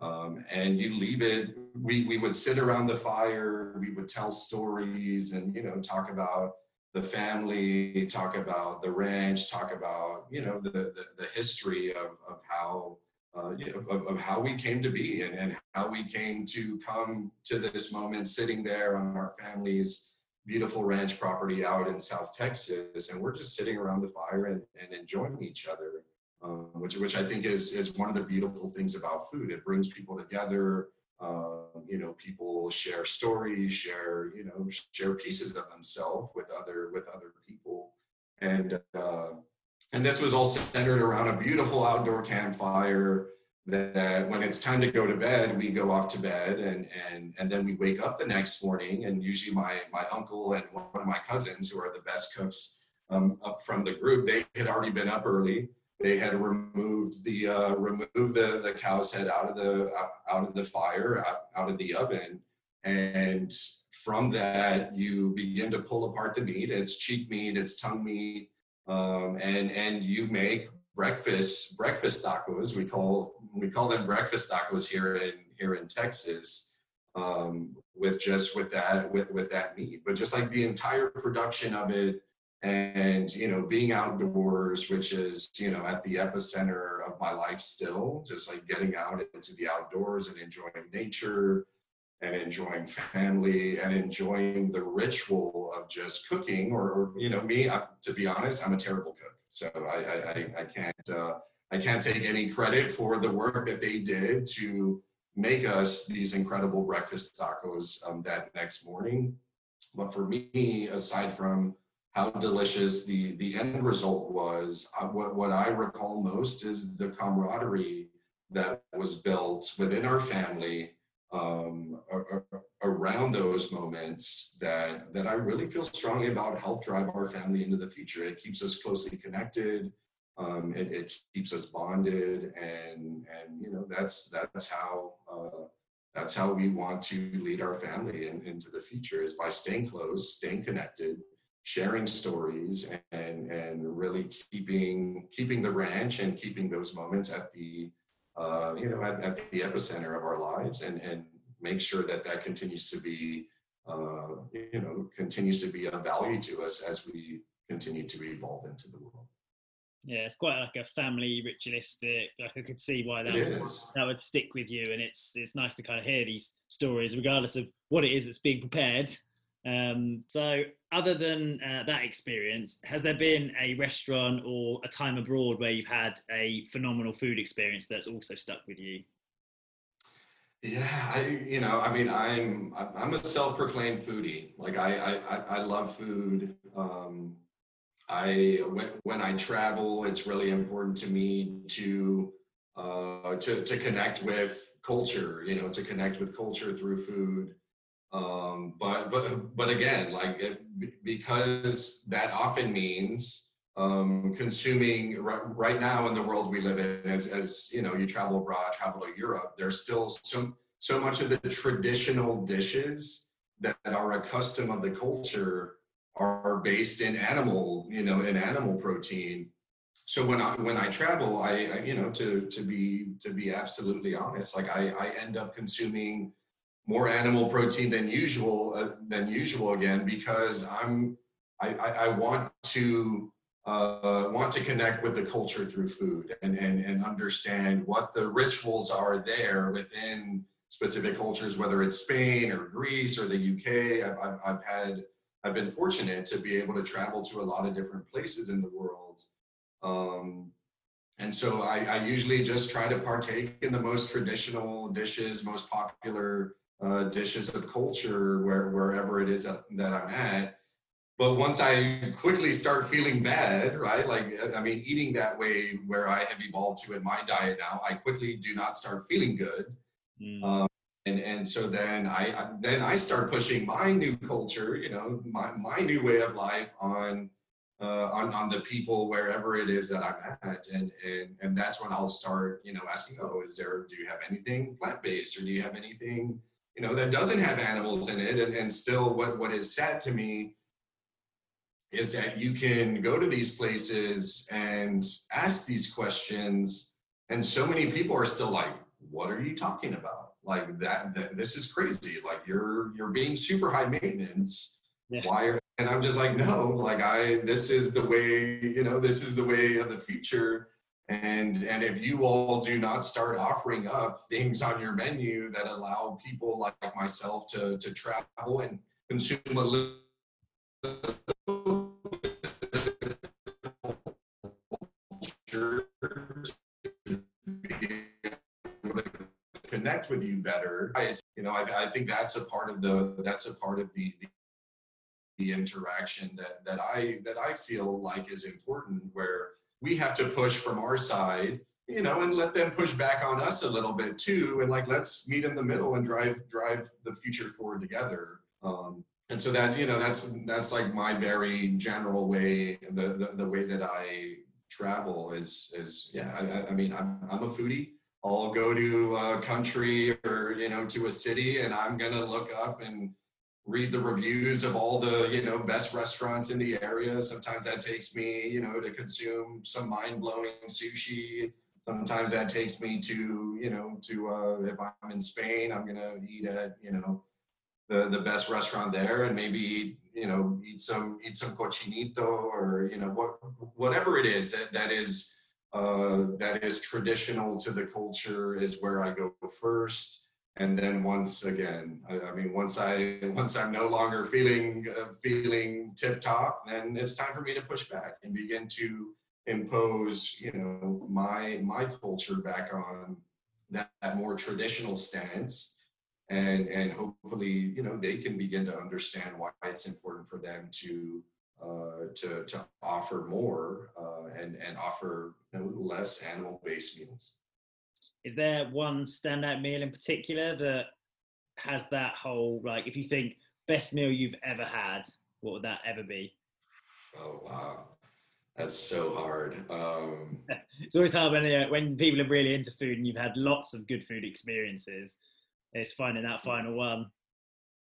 Um, and you leave it. We, we would sit around the fire. We would tell stories and, you know, talk about the family, talk about the ranch, talk about you know the the, the history of of how uh, you know, of, of how we came to be and, and how we came to come to this moment sitting there on our family's beautiful ranch property out in South Texas. And we're just sitting around the fire and, and enjoying each other, um, which, which I think is, is one of the beautiful things about food. It brings people together. Um, you know, people share stories, share, you know, share pieces of themselves with other with other people, and uh, and this was all centered around a beautiful outdoor campfire. That, when it's time to go to bed, we go off to bed, and and and then we wake up the next morning, and usually my my uncle and one of my cousins, who are the best cooks um, up from the group, they had already been up early they had removed the uh, removed the the cow's head out of the out of the fire out, out of the oven. And from that you begin to pull apart the meat. It's cheek meat it's tongue meat um, and and you make breakfast breakfast tacos. We call we call them breakfast tacos here in here in texas um, with just with that with with that meat. But just like the entire production of it and you know being outdoors which is you know at the epicenter of my life still just like getting out into the outdoors and enjoying nature and enjoying family and enjoying the ritual of just cooking or, or you know me I, to be honest i'm a terrible cook. So i i, I can't uh, i can't take any credit for the work that they did to make us these incredible breakfast tacos um, that next morning. But for me aside from how delicious the the end result was. Uh, what what I recall most is the camaraderie that was built within our family um, around those moments that that I really feel strongly about help drive our family into the future. It keeps us closely connected. Um, it, it, keeps us bonded, and and you know that's that's how uh, that's how we want to lead our family in, into the future is by staying close, staying connected, sharing stories and and really keeping keeping the ranch and keeping those moments at the uh, you know at, at, the epicenter of our lives and and make sure that that continues to be uh, you know continues to be of value to us as we continue to evolve into the world. Yeah it's quite like a family ritualistic like i could see why that would, that would stick with you and it's it's nice to kind of hear these stories regardless of what it is that's being prepared um, so other than uh, that experience has there been a restaurant or a time abroad where you've had a phenomenal food experience that's also stuck with you yeah, I you know, I mean, I'm I'm a self-proclaimed foodie. Like I I I love food. Um, I when when I travel, it's really important to me to uh, to to connect with culture. You know, to connect with culture through food. Um, but but but again, like it, because that often means um, consuming right, right, now in the world we live in as, as you know you travel abroad travel to europe there's still so so much of the traditional dishes that, that are a custom of the culture are based in animal you know in animal protein. So when i when i travel I, I, you know to to be to be absolutely honest like i i end up consuming more animal protein than usual uh, than usual again because i'm I, I, I want to uh, want to connect with the culture through food and, and, and understand what the rituals are there within specific cultures, whether it's Spain or Greece or the UK. I've, I've, I've had, I've been fortunate to be able to travel to a lot of different places in the world. Um, and so I, I, usually just try to partake in the most traditional dishes, most popular uh, dishes of culture where, wherever it is that, I'm at but once I quickly start feeling bad, right? Like, I mean, eating that way where I have evolved to in my diet now, I quickly do not start feeling good. Mm. Um, and, and so then I, then I start pushing my new culture, you know, my, my new way of life on, uh, on, on the people wherever it is that I'm at. And, and, and that's when I'll start, you know, asking, oh, is there, do you have anything plant-based or do you have anything, you know, that doesn't have animals in it? And, and still what, what is sad to me is that you can go to these places and ask these questions and so many people are still like what are you talking about like that, that this is crazy like you're you're being super high maintenance yeah. why are, and i'm just like no like i this is the way you know this is the way of the future and and if you all do not start offering up things on your menu that allow people like myself to to travel and consume a little connect with you better. You know, I, I, think that's a part of the that's a part of the, the the interaction that that I that I feel like is important where we have to push from our side, you know, and let them push back on us a little bit too, and like let's meet in the middle and drive drive the future forward together. Um, and so that you know that's that's like my very general way the the, the way that I travel is is yeah I, I mean I'm I'm a foodie I'll go to a country or you know to a city and I'm gonna look up and read the reviews of all the you know best restaurants in the area. Sometimes that takes me you know to consume some mind blowing sushi. Sometimes that takes me to you know to uh, if I'm in Spain, I'm gonna eat at you know the the best restaurant there and maybe you know eat some eat some cochinito or you know what whatever it is that that is uh, that is traditional to the culture is where I go first. And then once again, I, I mean, once I [LAUGHS] once I'm no longer feeling uh, feeling tip top, then it's time for me to push back and begin to impose, you know, my my culture back on that, that more traditional stance and and hopefully you know they can begin to understand why it's important for them to uh, to, to offer more uh, and, and offer you know, less animal based meals. Is there one standout meal in particular that has that whole, like, if you think best meal you've ever had, what would that ever be? Oh, wow. That's so hard. Um, [LAUGHS] it's always hard when, uh, when people are really into food and you've had lots of good food experiences. It's finding that final one.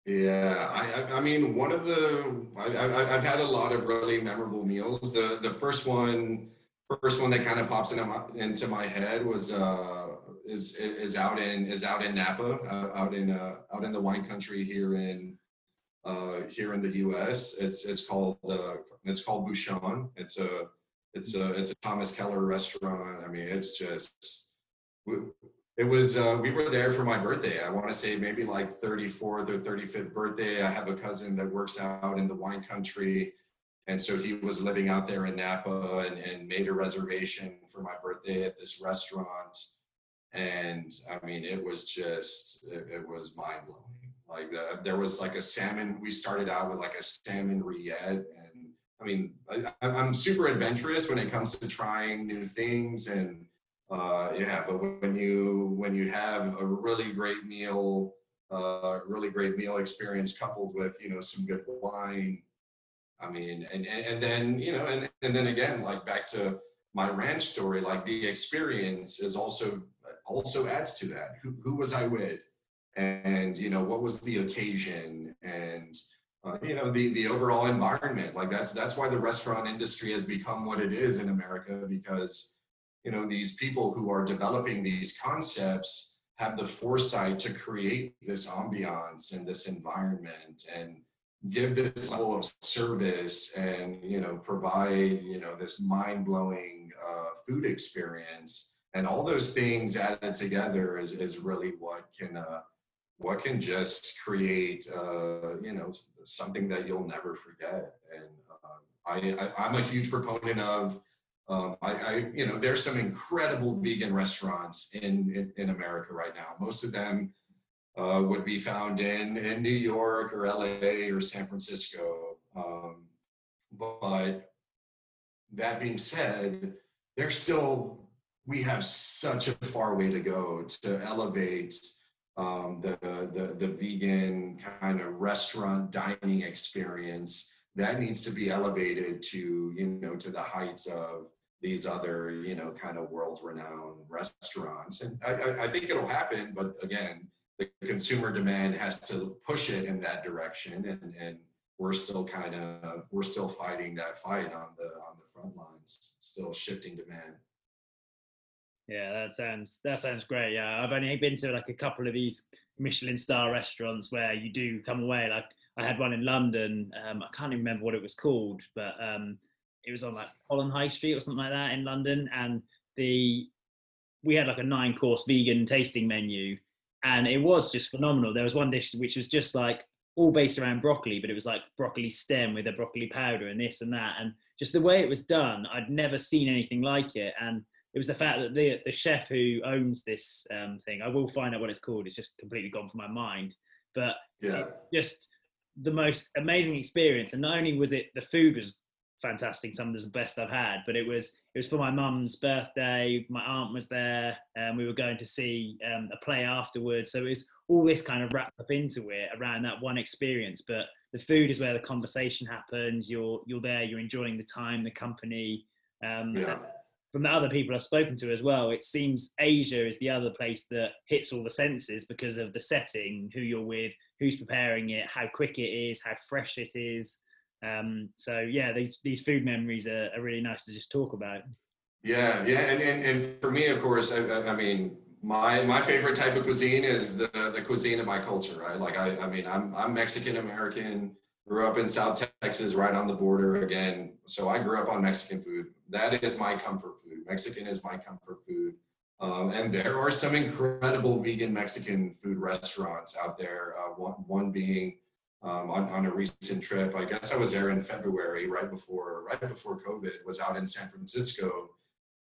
Yeah, I, I mean, one of the I, have had a lot of really memorable meals. The the first one, first one that kind of pops into my into my head was uh, is is out in is out in Napa, uh, out in uh, out in the wine country here in uh, here in the U.S. It's it's called uh, it's called Bouchon. It's a it's a it's a Thomas Keller restaurant. I mean, it's just it was uh, we were there for my birthday. I want to say maybe like 34th or 35th birthday. I have a cousin that works out in the wine country and so he was living out there in Napa and, and made a reservation for my birthday at this restaurant. And I mean, it was just, it, it was mind blowing. Like the, there was like a salmon, we started out with like a salmon rillette. And I mean, I, I'm super adventurous when it comes to trying new things. And uh, yeah, but when you, when you have a really great meal, uh, really great meal experience coupled with, you know, some good wine, I mean, and, and, and then, you know, and, and then again, like back to my ranch story, like the experience is also, also adds to that. Who, who was I with? And, you know, what was the occasion? And, uh, you know, the, the overall environment, like that's, that's why the restaurant industry has become what it is in America, because, you know, these people who are developing these concepts have the foresight to create this ambiance and this environment and, give this level of service and you know provide you know this mind-blowing uh, food experience and all those things added together is, is really what can uh, what can just create uh, you know something that you'll never forget and uh, I, I am a huge proponent of um, I, I, you know there's some incredible vegan restaurants in, in in America right now most of them uh, would be found in, in New York or LA or San Francisco. Um, but that being said, there's still, we have such a far way to go to elevate um, the, the, the vegan kind of restaurant dining experience that needs to be elevated to, you know, to the heights of these other, you know, kind of world renowned restaurants. And I, I think it'll happen, but again, the consumer demand has to push it in that direction and, and we're still kind of we're still fighting that fight on the on the front lines still shifting demand yeah that sounds that sounds great yeah i've only been to like a couple of these michelin star restaurants where you do come away like i had one in london um, i can't even remember what it was called but um, it was on like holland high street or something like that in london and the we had like a nine course vegan tasting menu and it was just phenomenal. There was one dish which was just like all based around broccoli, but it was like broccoli stem with a broccoli powder and this and that, and just the way it was done, I'd never seen anything like it. And it was the fact that the the chef who owns this um, thing, I will find out what it's called. It's just completely gone from my mind, but yeah, just the most amazing experience. And not only was it the food was fantastic. Some of the best I've had. But it was it was for my mum's birthday. My aunt was there, and we were going to see um, a play afterwards. So it was all this kind of wrapped up into it around that one experience. But the food is where the conversation happens. You're you're there. You're enjoying the time, the company. Um, yeah. From the other people I've spoken to as well, it seems Asia is the other place that hits all the senses because of the setting, who you're with, who's preparing it, how quick it is, how fresh it is. Um, so yeah, these these food memories are, are, really nice to just talk about. Yeah, yeah, and and, and for me, of course, I, I mean, my my favorite type of cuisine is the the cuisine of my culture, right? Like I I mean, I'm I'm Mexican American. Grew up in South Texas, right on the border again. So I grew up on Mexican food. That is my comfort food. Mexican is my comfort food. Um, and there are some incredible vegan Mexican food restaurants out there. Uh, one, one being um, on, on a recent trip. I guess I was there in February, right before right before COVID. Was out in San Francisco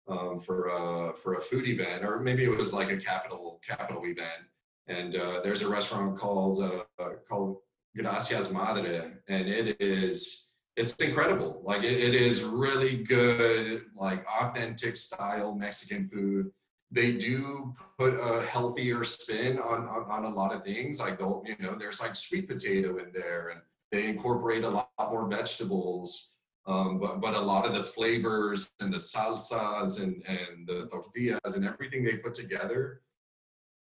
um, for a, for a food event, or maybe it was like a capital capital event. And uh, there's a restaurant called uh, called Gracias Madre, and it is it's incredible. Like it, it is really good, like authentic style Mexican food they do put a healthier spin on, on, on a lot of things. Like, you know, there's like sweet potato in there and they incorporate a lot more vegetables. Um, but, but a lot of the flavors and the salsas and, and the tortillas and everything they put together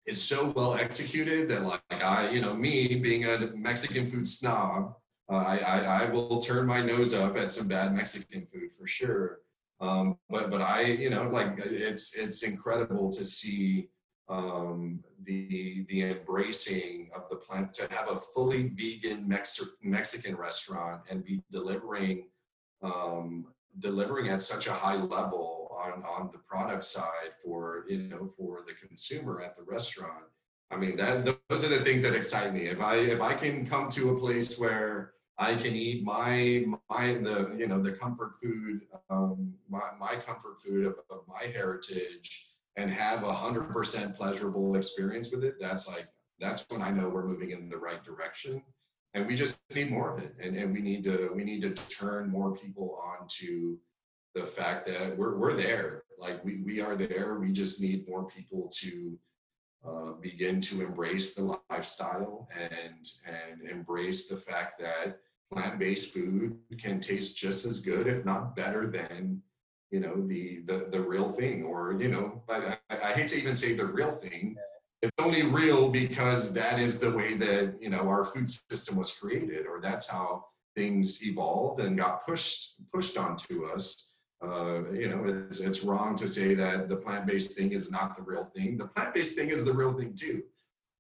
is so well executed that like I, you know, me being a Mexican food snob, uh, I, I, I will turn my nose up at some bad Mexican food for sure. Um, but but I, you know, like it's it's incredible to see um, the the embracing of the plant to have a fully vegan Mex- Mexican restaurant and be delivering um, delivering at such a high level on on the product side for you know for the consumer at the restaurant. I mean that those are the things that excite me. If I if I can come to a place where I can eat my my the you know the comfort food um, my my comfort food of, of my heritage and have a hundred percent pleasurable experience with it. That's like that's when I know we're moving in the right direction and we just need more of it and, and we need to we need to turn more people on to the fact that we're, we're there. Like we, we are there. We just need more people to uh, begin to embrace the lifestyle and and embrace the fact that plant-based food can taste just as good if not better than you know the the, the real thing. Or you know I, I, I hate to even say the real thing. It's only real because that is the way that you know our food system was created or that's how things evolved and got pushed pushed onto us uh, you know it's, it's wrong to say that the plant-based thing is not the real thing the plant-based thing is the real thing too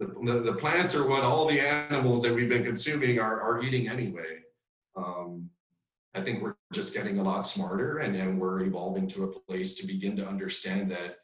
the, the, the plants are what all the animals that we've been consuming are, are eating anyway um, i think we're just getting a lot smarter and, and we're evolving to a place to begin to understand that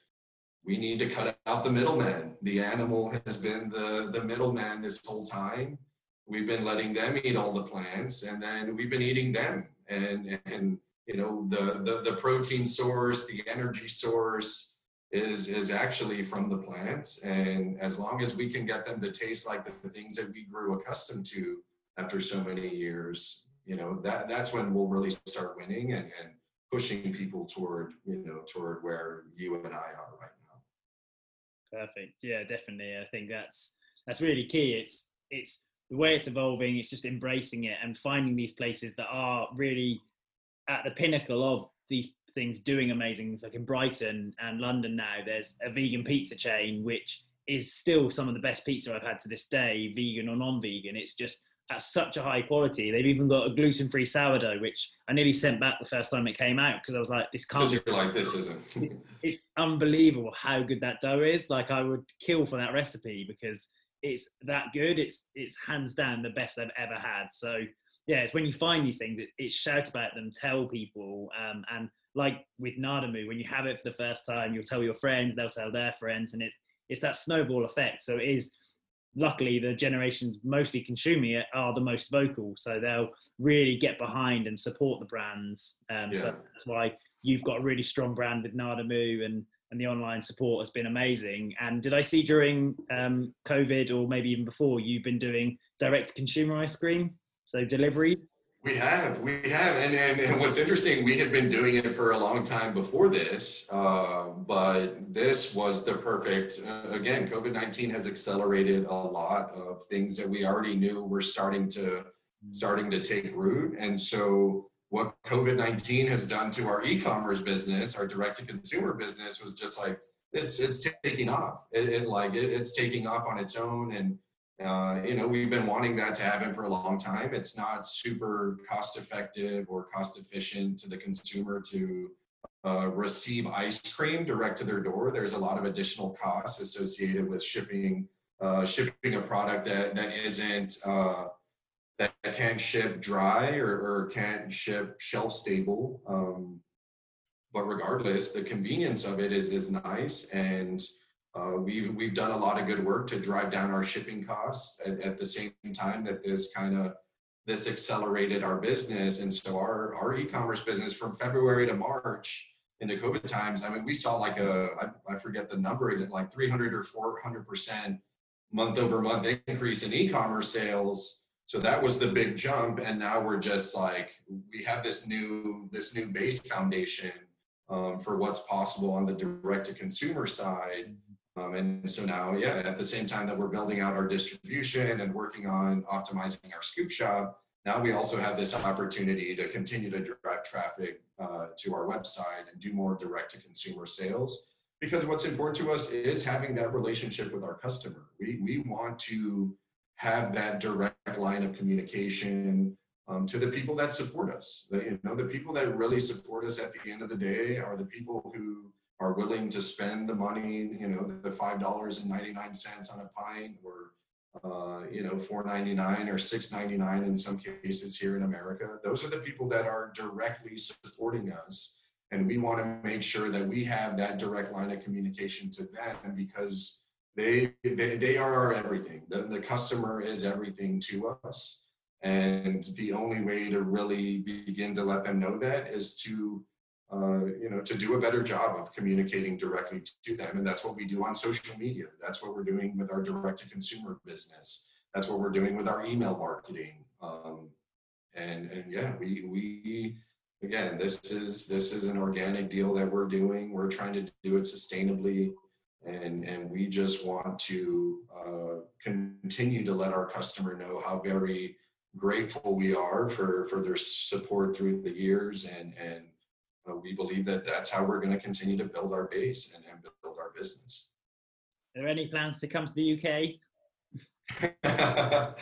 we need to cut out the middleman. The animal has been the, the middleman this whole time. We've been letting them eat all the plants and then we've been eating them. And, and you know, the, the, the protein source, the energy source is, is actually from the plants. And as long as we can get them to taste like the, the things that we grew accustomed to after so many years, you know, that, that's when we'll really start winning and, and pushing people toward, you know, toward where you and I are right now. Perfect. Yeah, definitely. I think that's that's really key. It's it's the way it's evolving. It's just embracing it and finding these places that are really at the pinnacle of these things doing amazing things. Like in Brighton and London now, there's a vegan pizza chain which is still some of the best pizza I've had to this day, vegan or non-vegan. It's just at such a high quality. They've even got a gluten-free sourdough, which I nearly sent back the first time it came out because I was like, "This can't." Be like this isn't. [LAUGHS] it's unbelievable how good that dough is. Like I would kill for that recipe because it's that good. It's it's hands down the best I've ever had. So yeah, it's when you find these things, it, it's shout about them, tell people, um, and like with NadaMoo, when you have it for the first time, you'll tell your friends, they'll tell their friends, and it's it's that snowball effect. So it is luckily the generations mostly consuming it are the most vocal so they'll really get behind and support the brands um, yeah. so that's why you've got a really strong brand with NadaMoo and and the online support has been amazing and did i see during um, covid or maybe even before you've been doing direct consumer ice cream so delivery we have, we have, and, and, and what's interesting, we had been doing it for a long time before this, uh, but this was the perfect. Uh, again, COVID nineteen has accelerated a lot of things that we already knew were starting to starting to take root, and so what COVID nineteen has done to our e-commerce business, our direct-to-consumer business, was just like it's it's taking off. It, it like it, it's taking off on its own, and uh, you know, we've been wanting that to happen for a long time. It's not super cost effective or cost efficient to the consumer to uh, receive ice cream direct to their door. There's a lot of additional costs associated with shipping uh, shipping a product that that isn't uh, that can't ship dry or, or can't ship shelf stable. Um, but regardless, the convenience of it is is nice and uh, we've we've done a lot of good work to drive down our shipping costs at, at the same time that this kind of this accelerated our business, and so our our e-commerce business from February to March into COVID times. I mean, we saw like a I, I forget the number is it like 300 or 400 percent month over month increase in e-commerce sales. So that was the big jump, and now we're just like we have this new this new base foundation um, for what's possible on the direct to consumer side um, and so now, yeah, at the same time that we're building out our distribution and working on optimizing our scoop shop, now we also have this opportunity to continue to drive traffic uh, to our website and do more direct to consumer sales. Because what's important to us is having that relationship with our customer. We, we want to have that direct line of communication um, to the people that support us. The, you know, the people that really support us at the end of the day are the people who are willing to spend the money, you know, the five dollars and ninety nine cents on a pint, or uh, you know, four ninety nine or six ninety nine in some cases here in America. Those are the people that are directly supporting us, and we want to make sure that we have that direct line of communication to them because they they, they are our everything. The, the customer is everything to us, and the only way to really begin to let them know that is to uh, you know, to do a better job of communicating directly to them. And that's what we do on social media. That's what we're doing with our direct to consumer business. That's what we're doing with our email marketing. Um, and, and yeah, we, we, again, this is, this is an organic deal that we're doing. We're trying to do it sustainably. And, and we just want to uh, continue to let our customer know how very grateful we are for, for their support through the years and, and we believe that that's how we're going to continue to build our base and, and build our business. Are there any plans to come to the UK? [LAUGHS]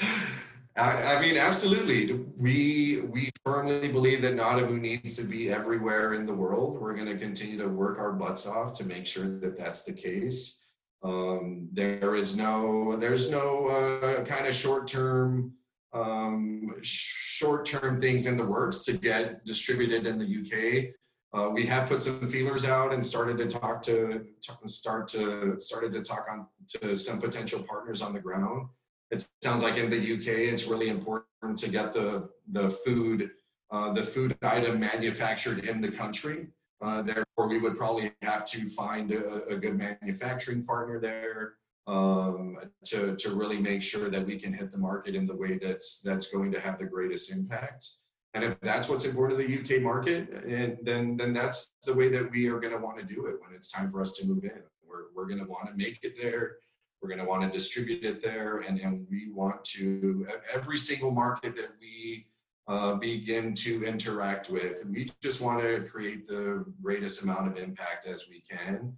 I, I, mean, absolutely. We we firmly believe that NadaMoo needs to be everywhere in the world. We're going to continue to work our butts off to make sure that that's the case. Um, there is no there's no uh, kind of short term um, short term things in the works to get distributed in the UK. Uh, we have put some feelers out and started to talk to, start to started to talk on to some potential partners on the ground. It sounds like in the UK, it's really important to get the the food uh, the food item manufactured in the country. Uh, therefore, we would probably have to find a, a good manufacturing partner there um, to to really make sure that we can hit the market in the way that's that's going to have the greatest impact. And if that's what's important to the UK market, and then then that's the way that we are going to want to do it when it's time for us to move in. We're, we're going to want to make it there. We're going to want to distribute it there, and, and we want to every single market that we uh, begin to interact with. We just want to create the greatest amount of impact as we can.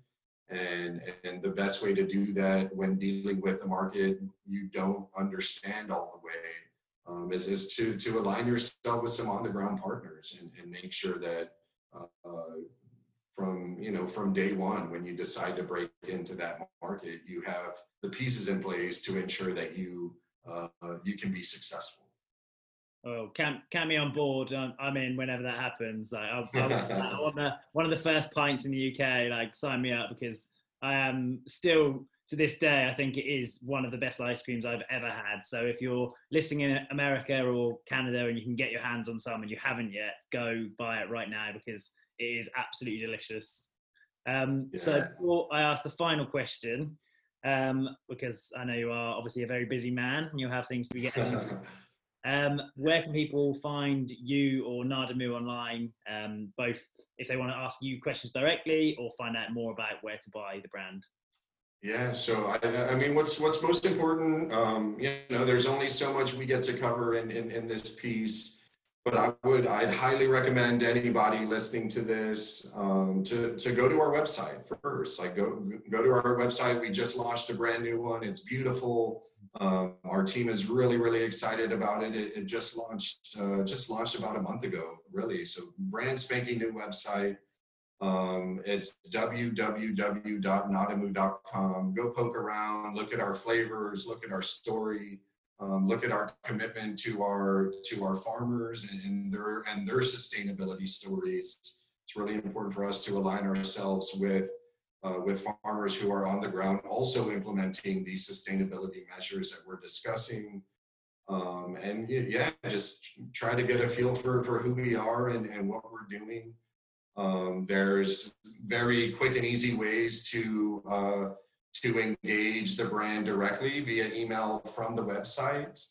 And, and the best way to do that when dealing with a market you don't understand all the way um, is, is to, to align yourself with some on the ground partners and, and make sure that uh, from you know from day one when you decide to break into that market you have the pieces in place to ensure that you uh, you can be successful Oh, count, count me on board. I'm in whenever that happens. Like, I'll, I'll, on the, one of the first pints in the UK. Like, sign me up because I am still to this day, I think it is one of the best ice creams I've ever had. So if you're listening in America or Canada and you can get your hands on some and you haven't yet, go buy it right now because it is absolutely delicious. Um, yeah. So before I ask the final question, um, because I know you are obviously a very busy man and you'll have things to be getting. [LAUGHS] um, where can people find you or NadaMoo online, um, both if they want to ask you questions directly or find out more about where to buy the brand? Yeah, so I, I mean, what's what's most important? Um, you know, there's only so much we get to cover in, in, in this piece, but I would I'd highly recommend anybody listening to this um, to to go to our website first. Like go go to our website. We just launched a brand new one. It's beautiful. Um, our team is really really excited about it. It, it just launched uh, just launched about a month ago, really. So brand spanking new website. Um, it's www.nadamoo.com. Go poke around, look at our flavors, look at our story, um, look at our commitment to our to our farmers and, and their and their sustainability stories. It's really important for us to align ourselves with uh, with farmers who are on the ground, also implementing these sustainability measures that we're discussing. Um, and yeah, just try to get a feel for, for who we are and, and what we're doing. Um, there's very quick and easy ways to uh, to engage the brand directly via email from the website.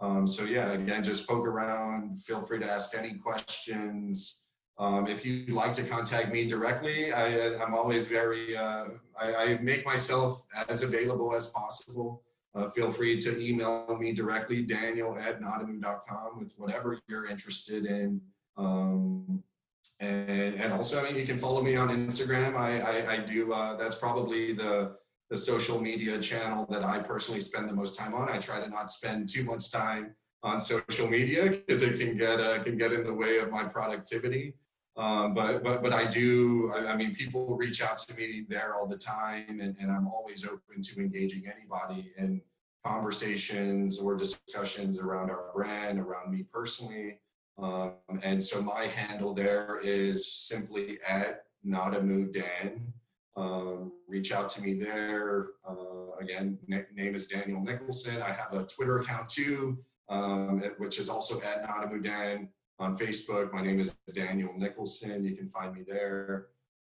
Um, so yeah, again, just poke around. Feel free to ask any questions. Um, if you'd like to contact me directly, I, am always very, uh, I, I, make myself as available as possible. Uh, feel free to email me directly, daniel at nadamoo.com with whatever you're interested in. Um, and and also I mean you can follow me on Instagram. I I, I do uh, that's probably the the social media channel that I personally spend the most time on. I try to not spend too much time on social media because it can get uh, can get in the way of my productivity. Um, but but but I do. I, I, mean, people reach out to me there all the time, and, and I'm always open to engaging anybody in conversations or discussions around our brand, around me personally. Um, and so my handle there is simply at mood Dan. Um, reach out to me there. Uh, again, name is Daniel Nicholson. I have a Twitter account too, um, which is also at mood Dan on Facebook. My name is Daniel Nicholson. You can find me there.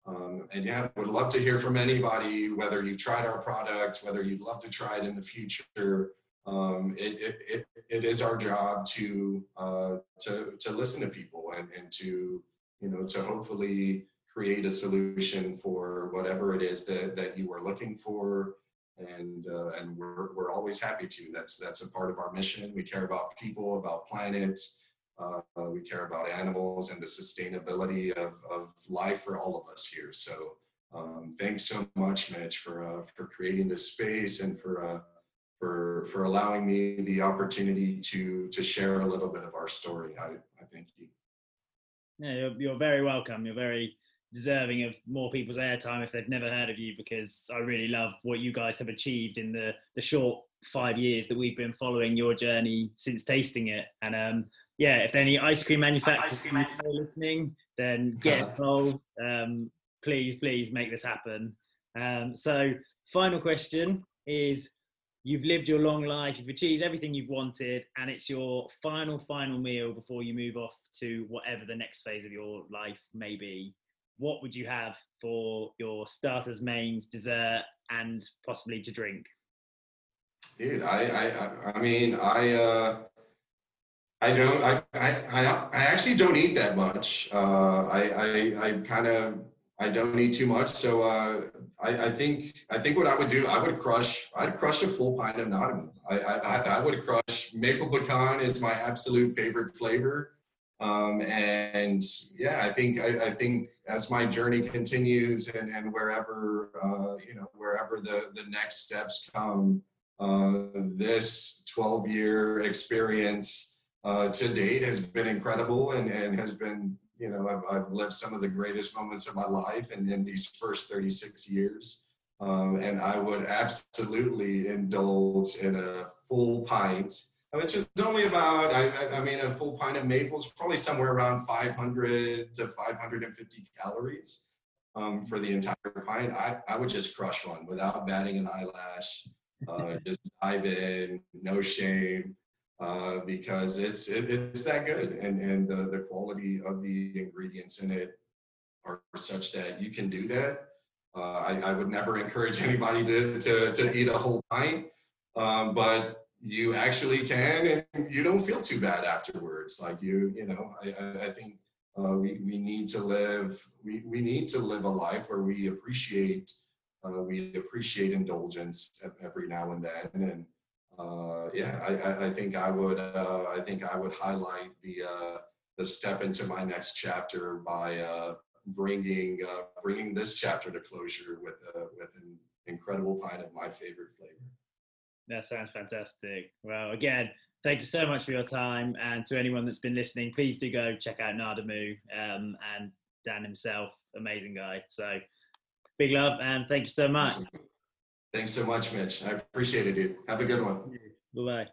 Um, and yeah, would love to hear from anybody, whether you've tried our product, whether you'd love to try it in the future. Um, it, it, it, is our job to, uh, to, to listen to people and, and to, you know, to hopefully create a solution for whatever it is that, that you are looking for. And, uh, and we're, we're always happy to. That's, that's a part of our mission. We care about people, about planets, uh, we care about animals and the sustainability of, of life for all of us here. So um, thanks so much, Mitch, for, uh, for creating this space and for, uh, for, for allowing me the opportunity to, to share a little bit of our story. I, I thank you. Yeah, you're, you're very welcome. You're very deserving of more people's airtime if they've never heard of you because I really love what you guys have achieved in the the short five years that we've been following your journey since tasting it. And um, yeah, if any ice cream manufacturers ice cream are listening, then get [LAUGHS] involved. Um, please, please make this happen. Um, so, final question is you've lived your long life, you've achieved everything you've wanted, and it's your final, final meal before you move off to whatever the next phase of your life may be. What would you have for your starters, mains, dessert, and possibly to drink? Dude, I, I, I mean, I, uh, I don't. I, I, I actually don't eat that much. Uh, I, I, I kind of. I don't eat too much. So uh, I, I think. I think what I would do. I would crush. I'd crush a full pint of NadaMoo. I, I, I would crush maple pecan is my absolute favorite flavor. Um, and yeah, I think. I, I, think as my journey continues and, and wherever uh, you know wherever the the next steps come, uh, this 12 year experience uh, to date has been incredible and, and has been, you know, I've, I've lived some of the greatest moments of my life in, in these first 36 years. Um, and I would absolutely indulge in a full pint, which is only about, I, I mean, a full pint of maple is probably somewhere around 500 to 550 calories um, for the entire pint. I, I would just crush one without batting an eyelash. Uh, [LAUGHS] just dive in, no shame uh, because it's it, it's that good and and the, the quality of the ingredients in it are such that you can do that. Uh, I, I, would never [LAUGHS] encourage anybody to, to, to eat a whole pint, um, but you actually can and you don't feel too bad afterwards. Like you, you know, I, I think uh, we, we need to live, we, we need to live a life where we appreciate, uh, we appreciate indulgence every now and then. And, uh, yeah, I, I, think I would uh, I think I would highlight the uh, the step into my next chapter by uh, bringing uh, bringing this chapter to closure with uh, with an incredible pint of my favorite flavor. That sounds fantastic. Well, again, thank you so much for your time, and to anyone that's been listening, please do go check out NadaMoo um, and Dan himself, amazing guy. So, big love and thank you so much. Awesome. Thanks so much, Mitch. I appreciate it, dude. Have a good one. Bye bye.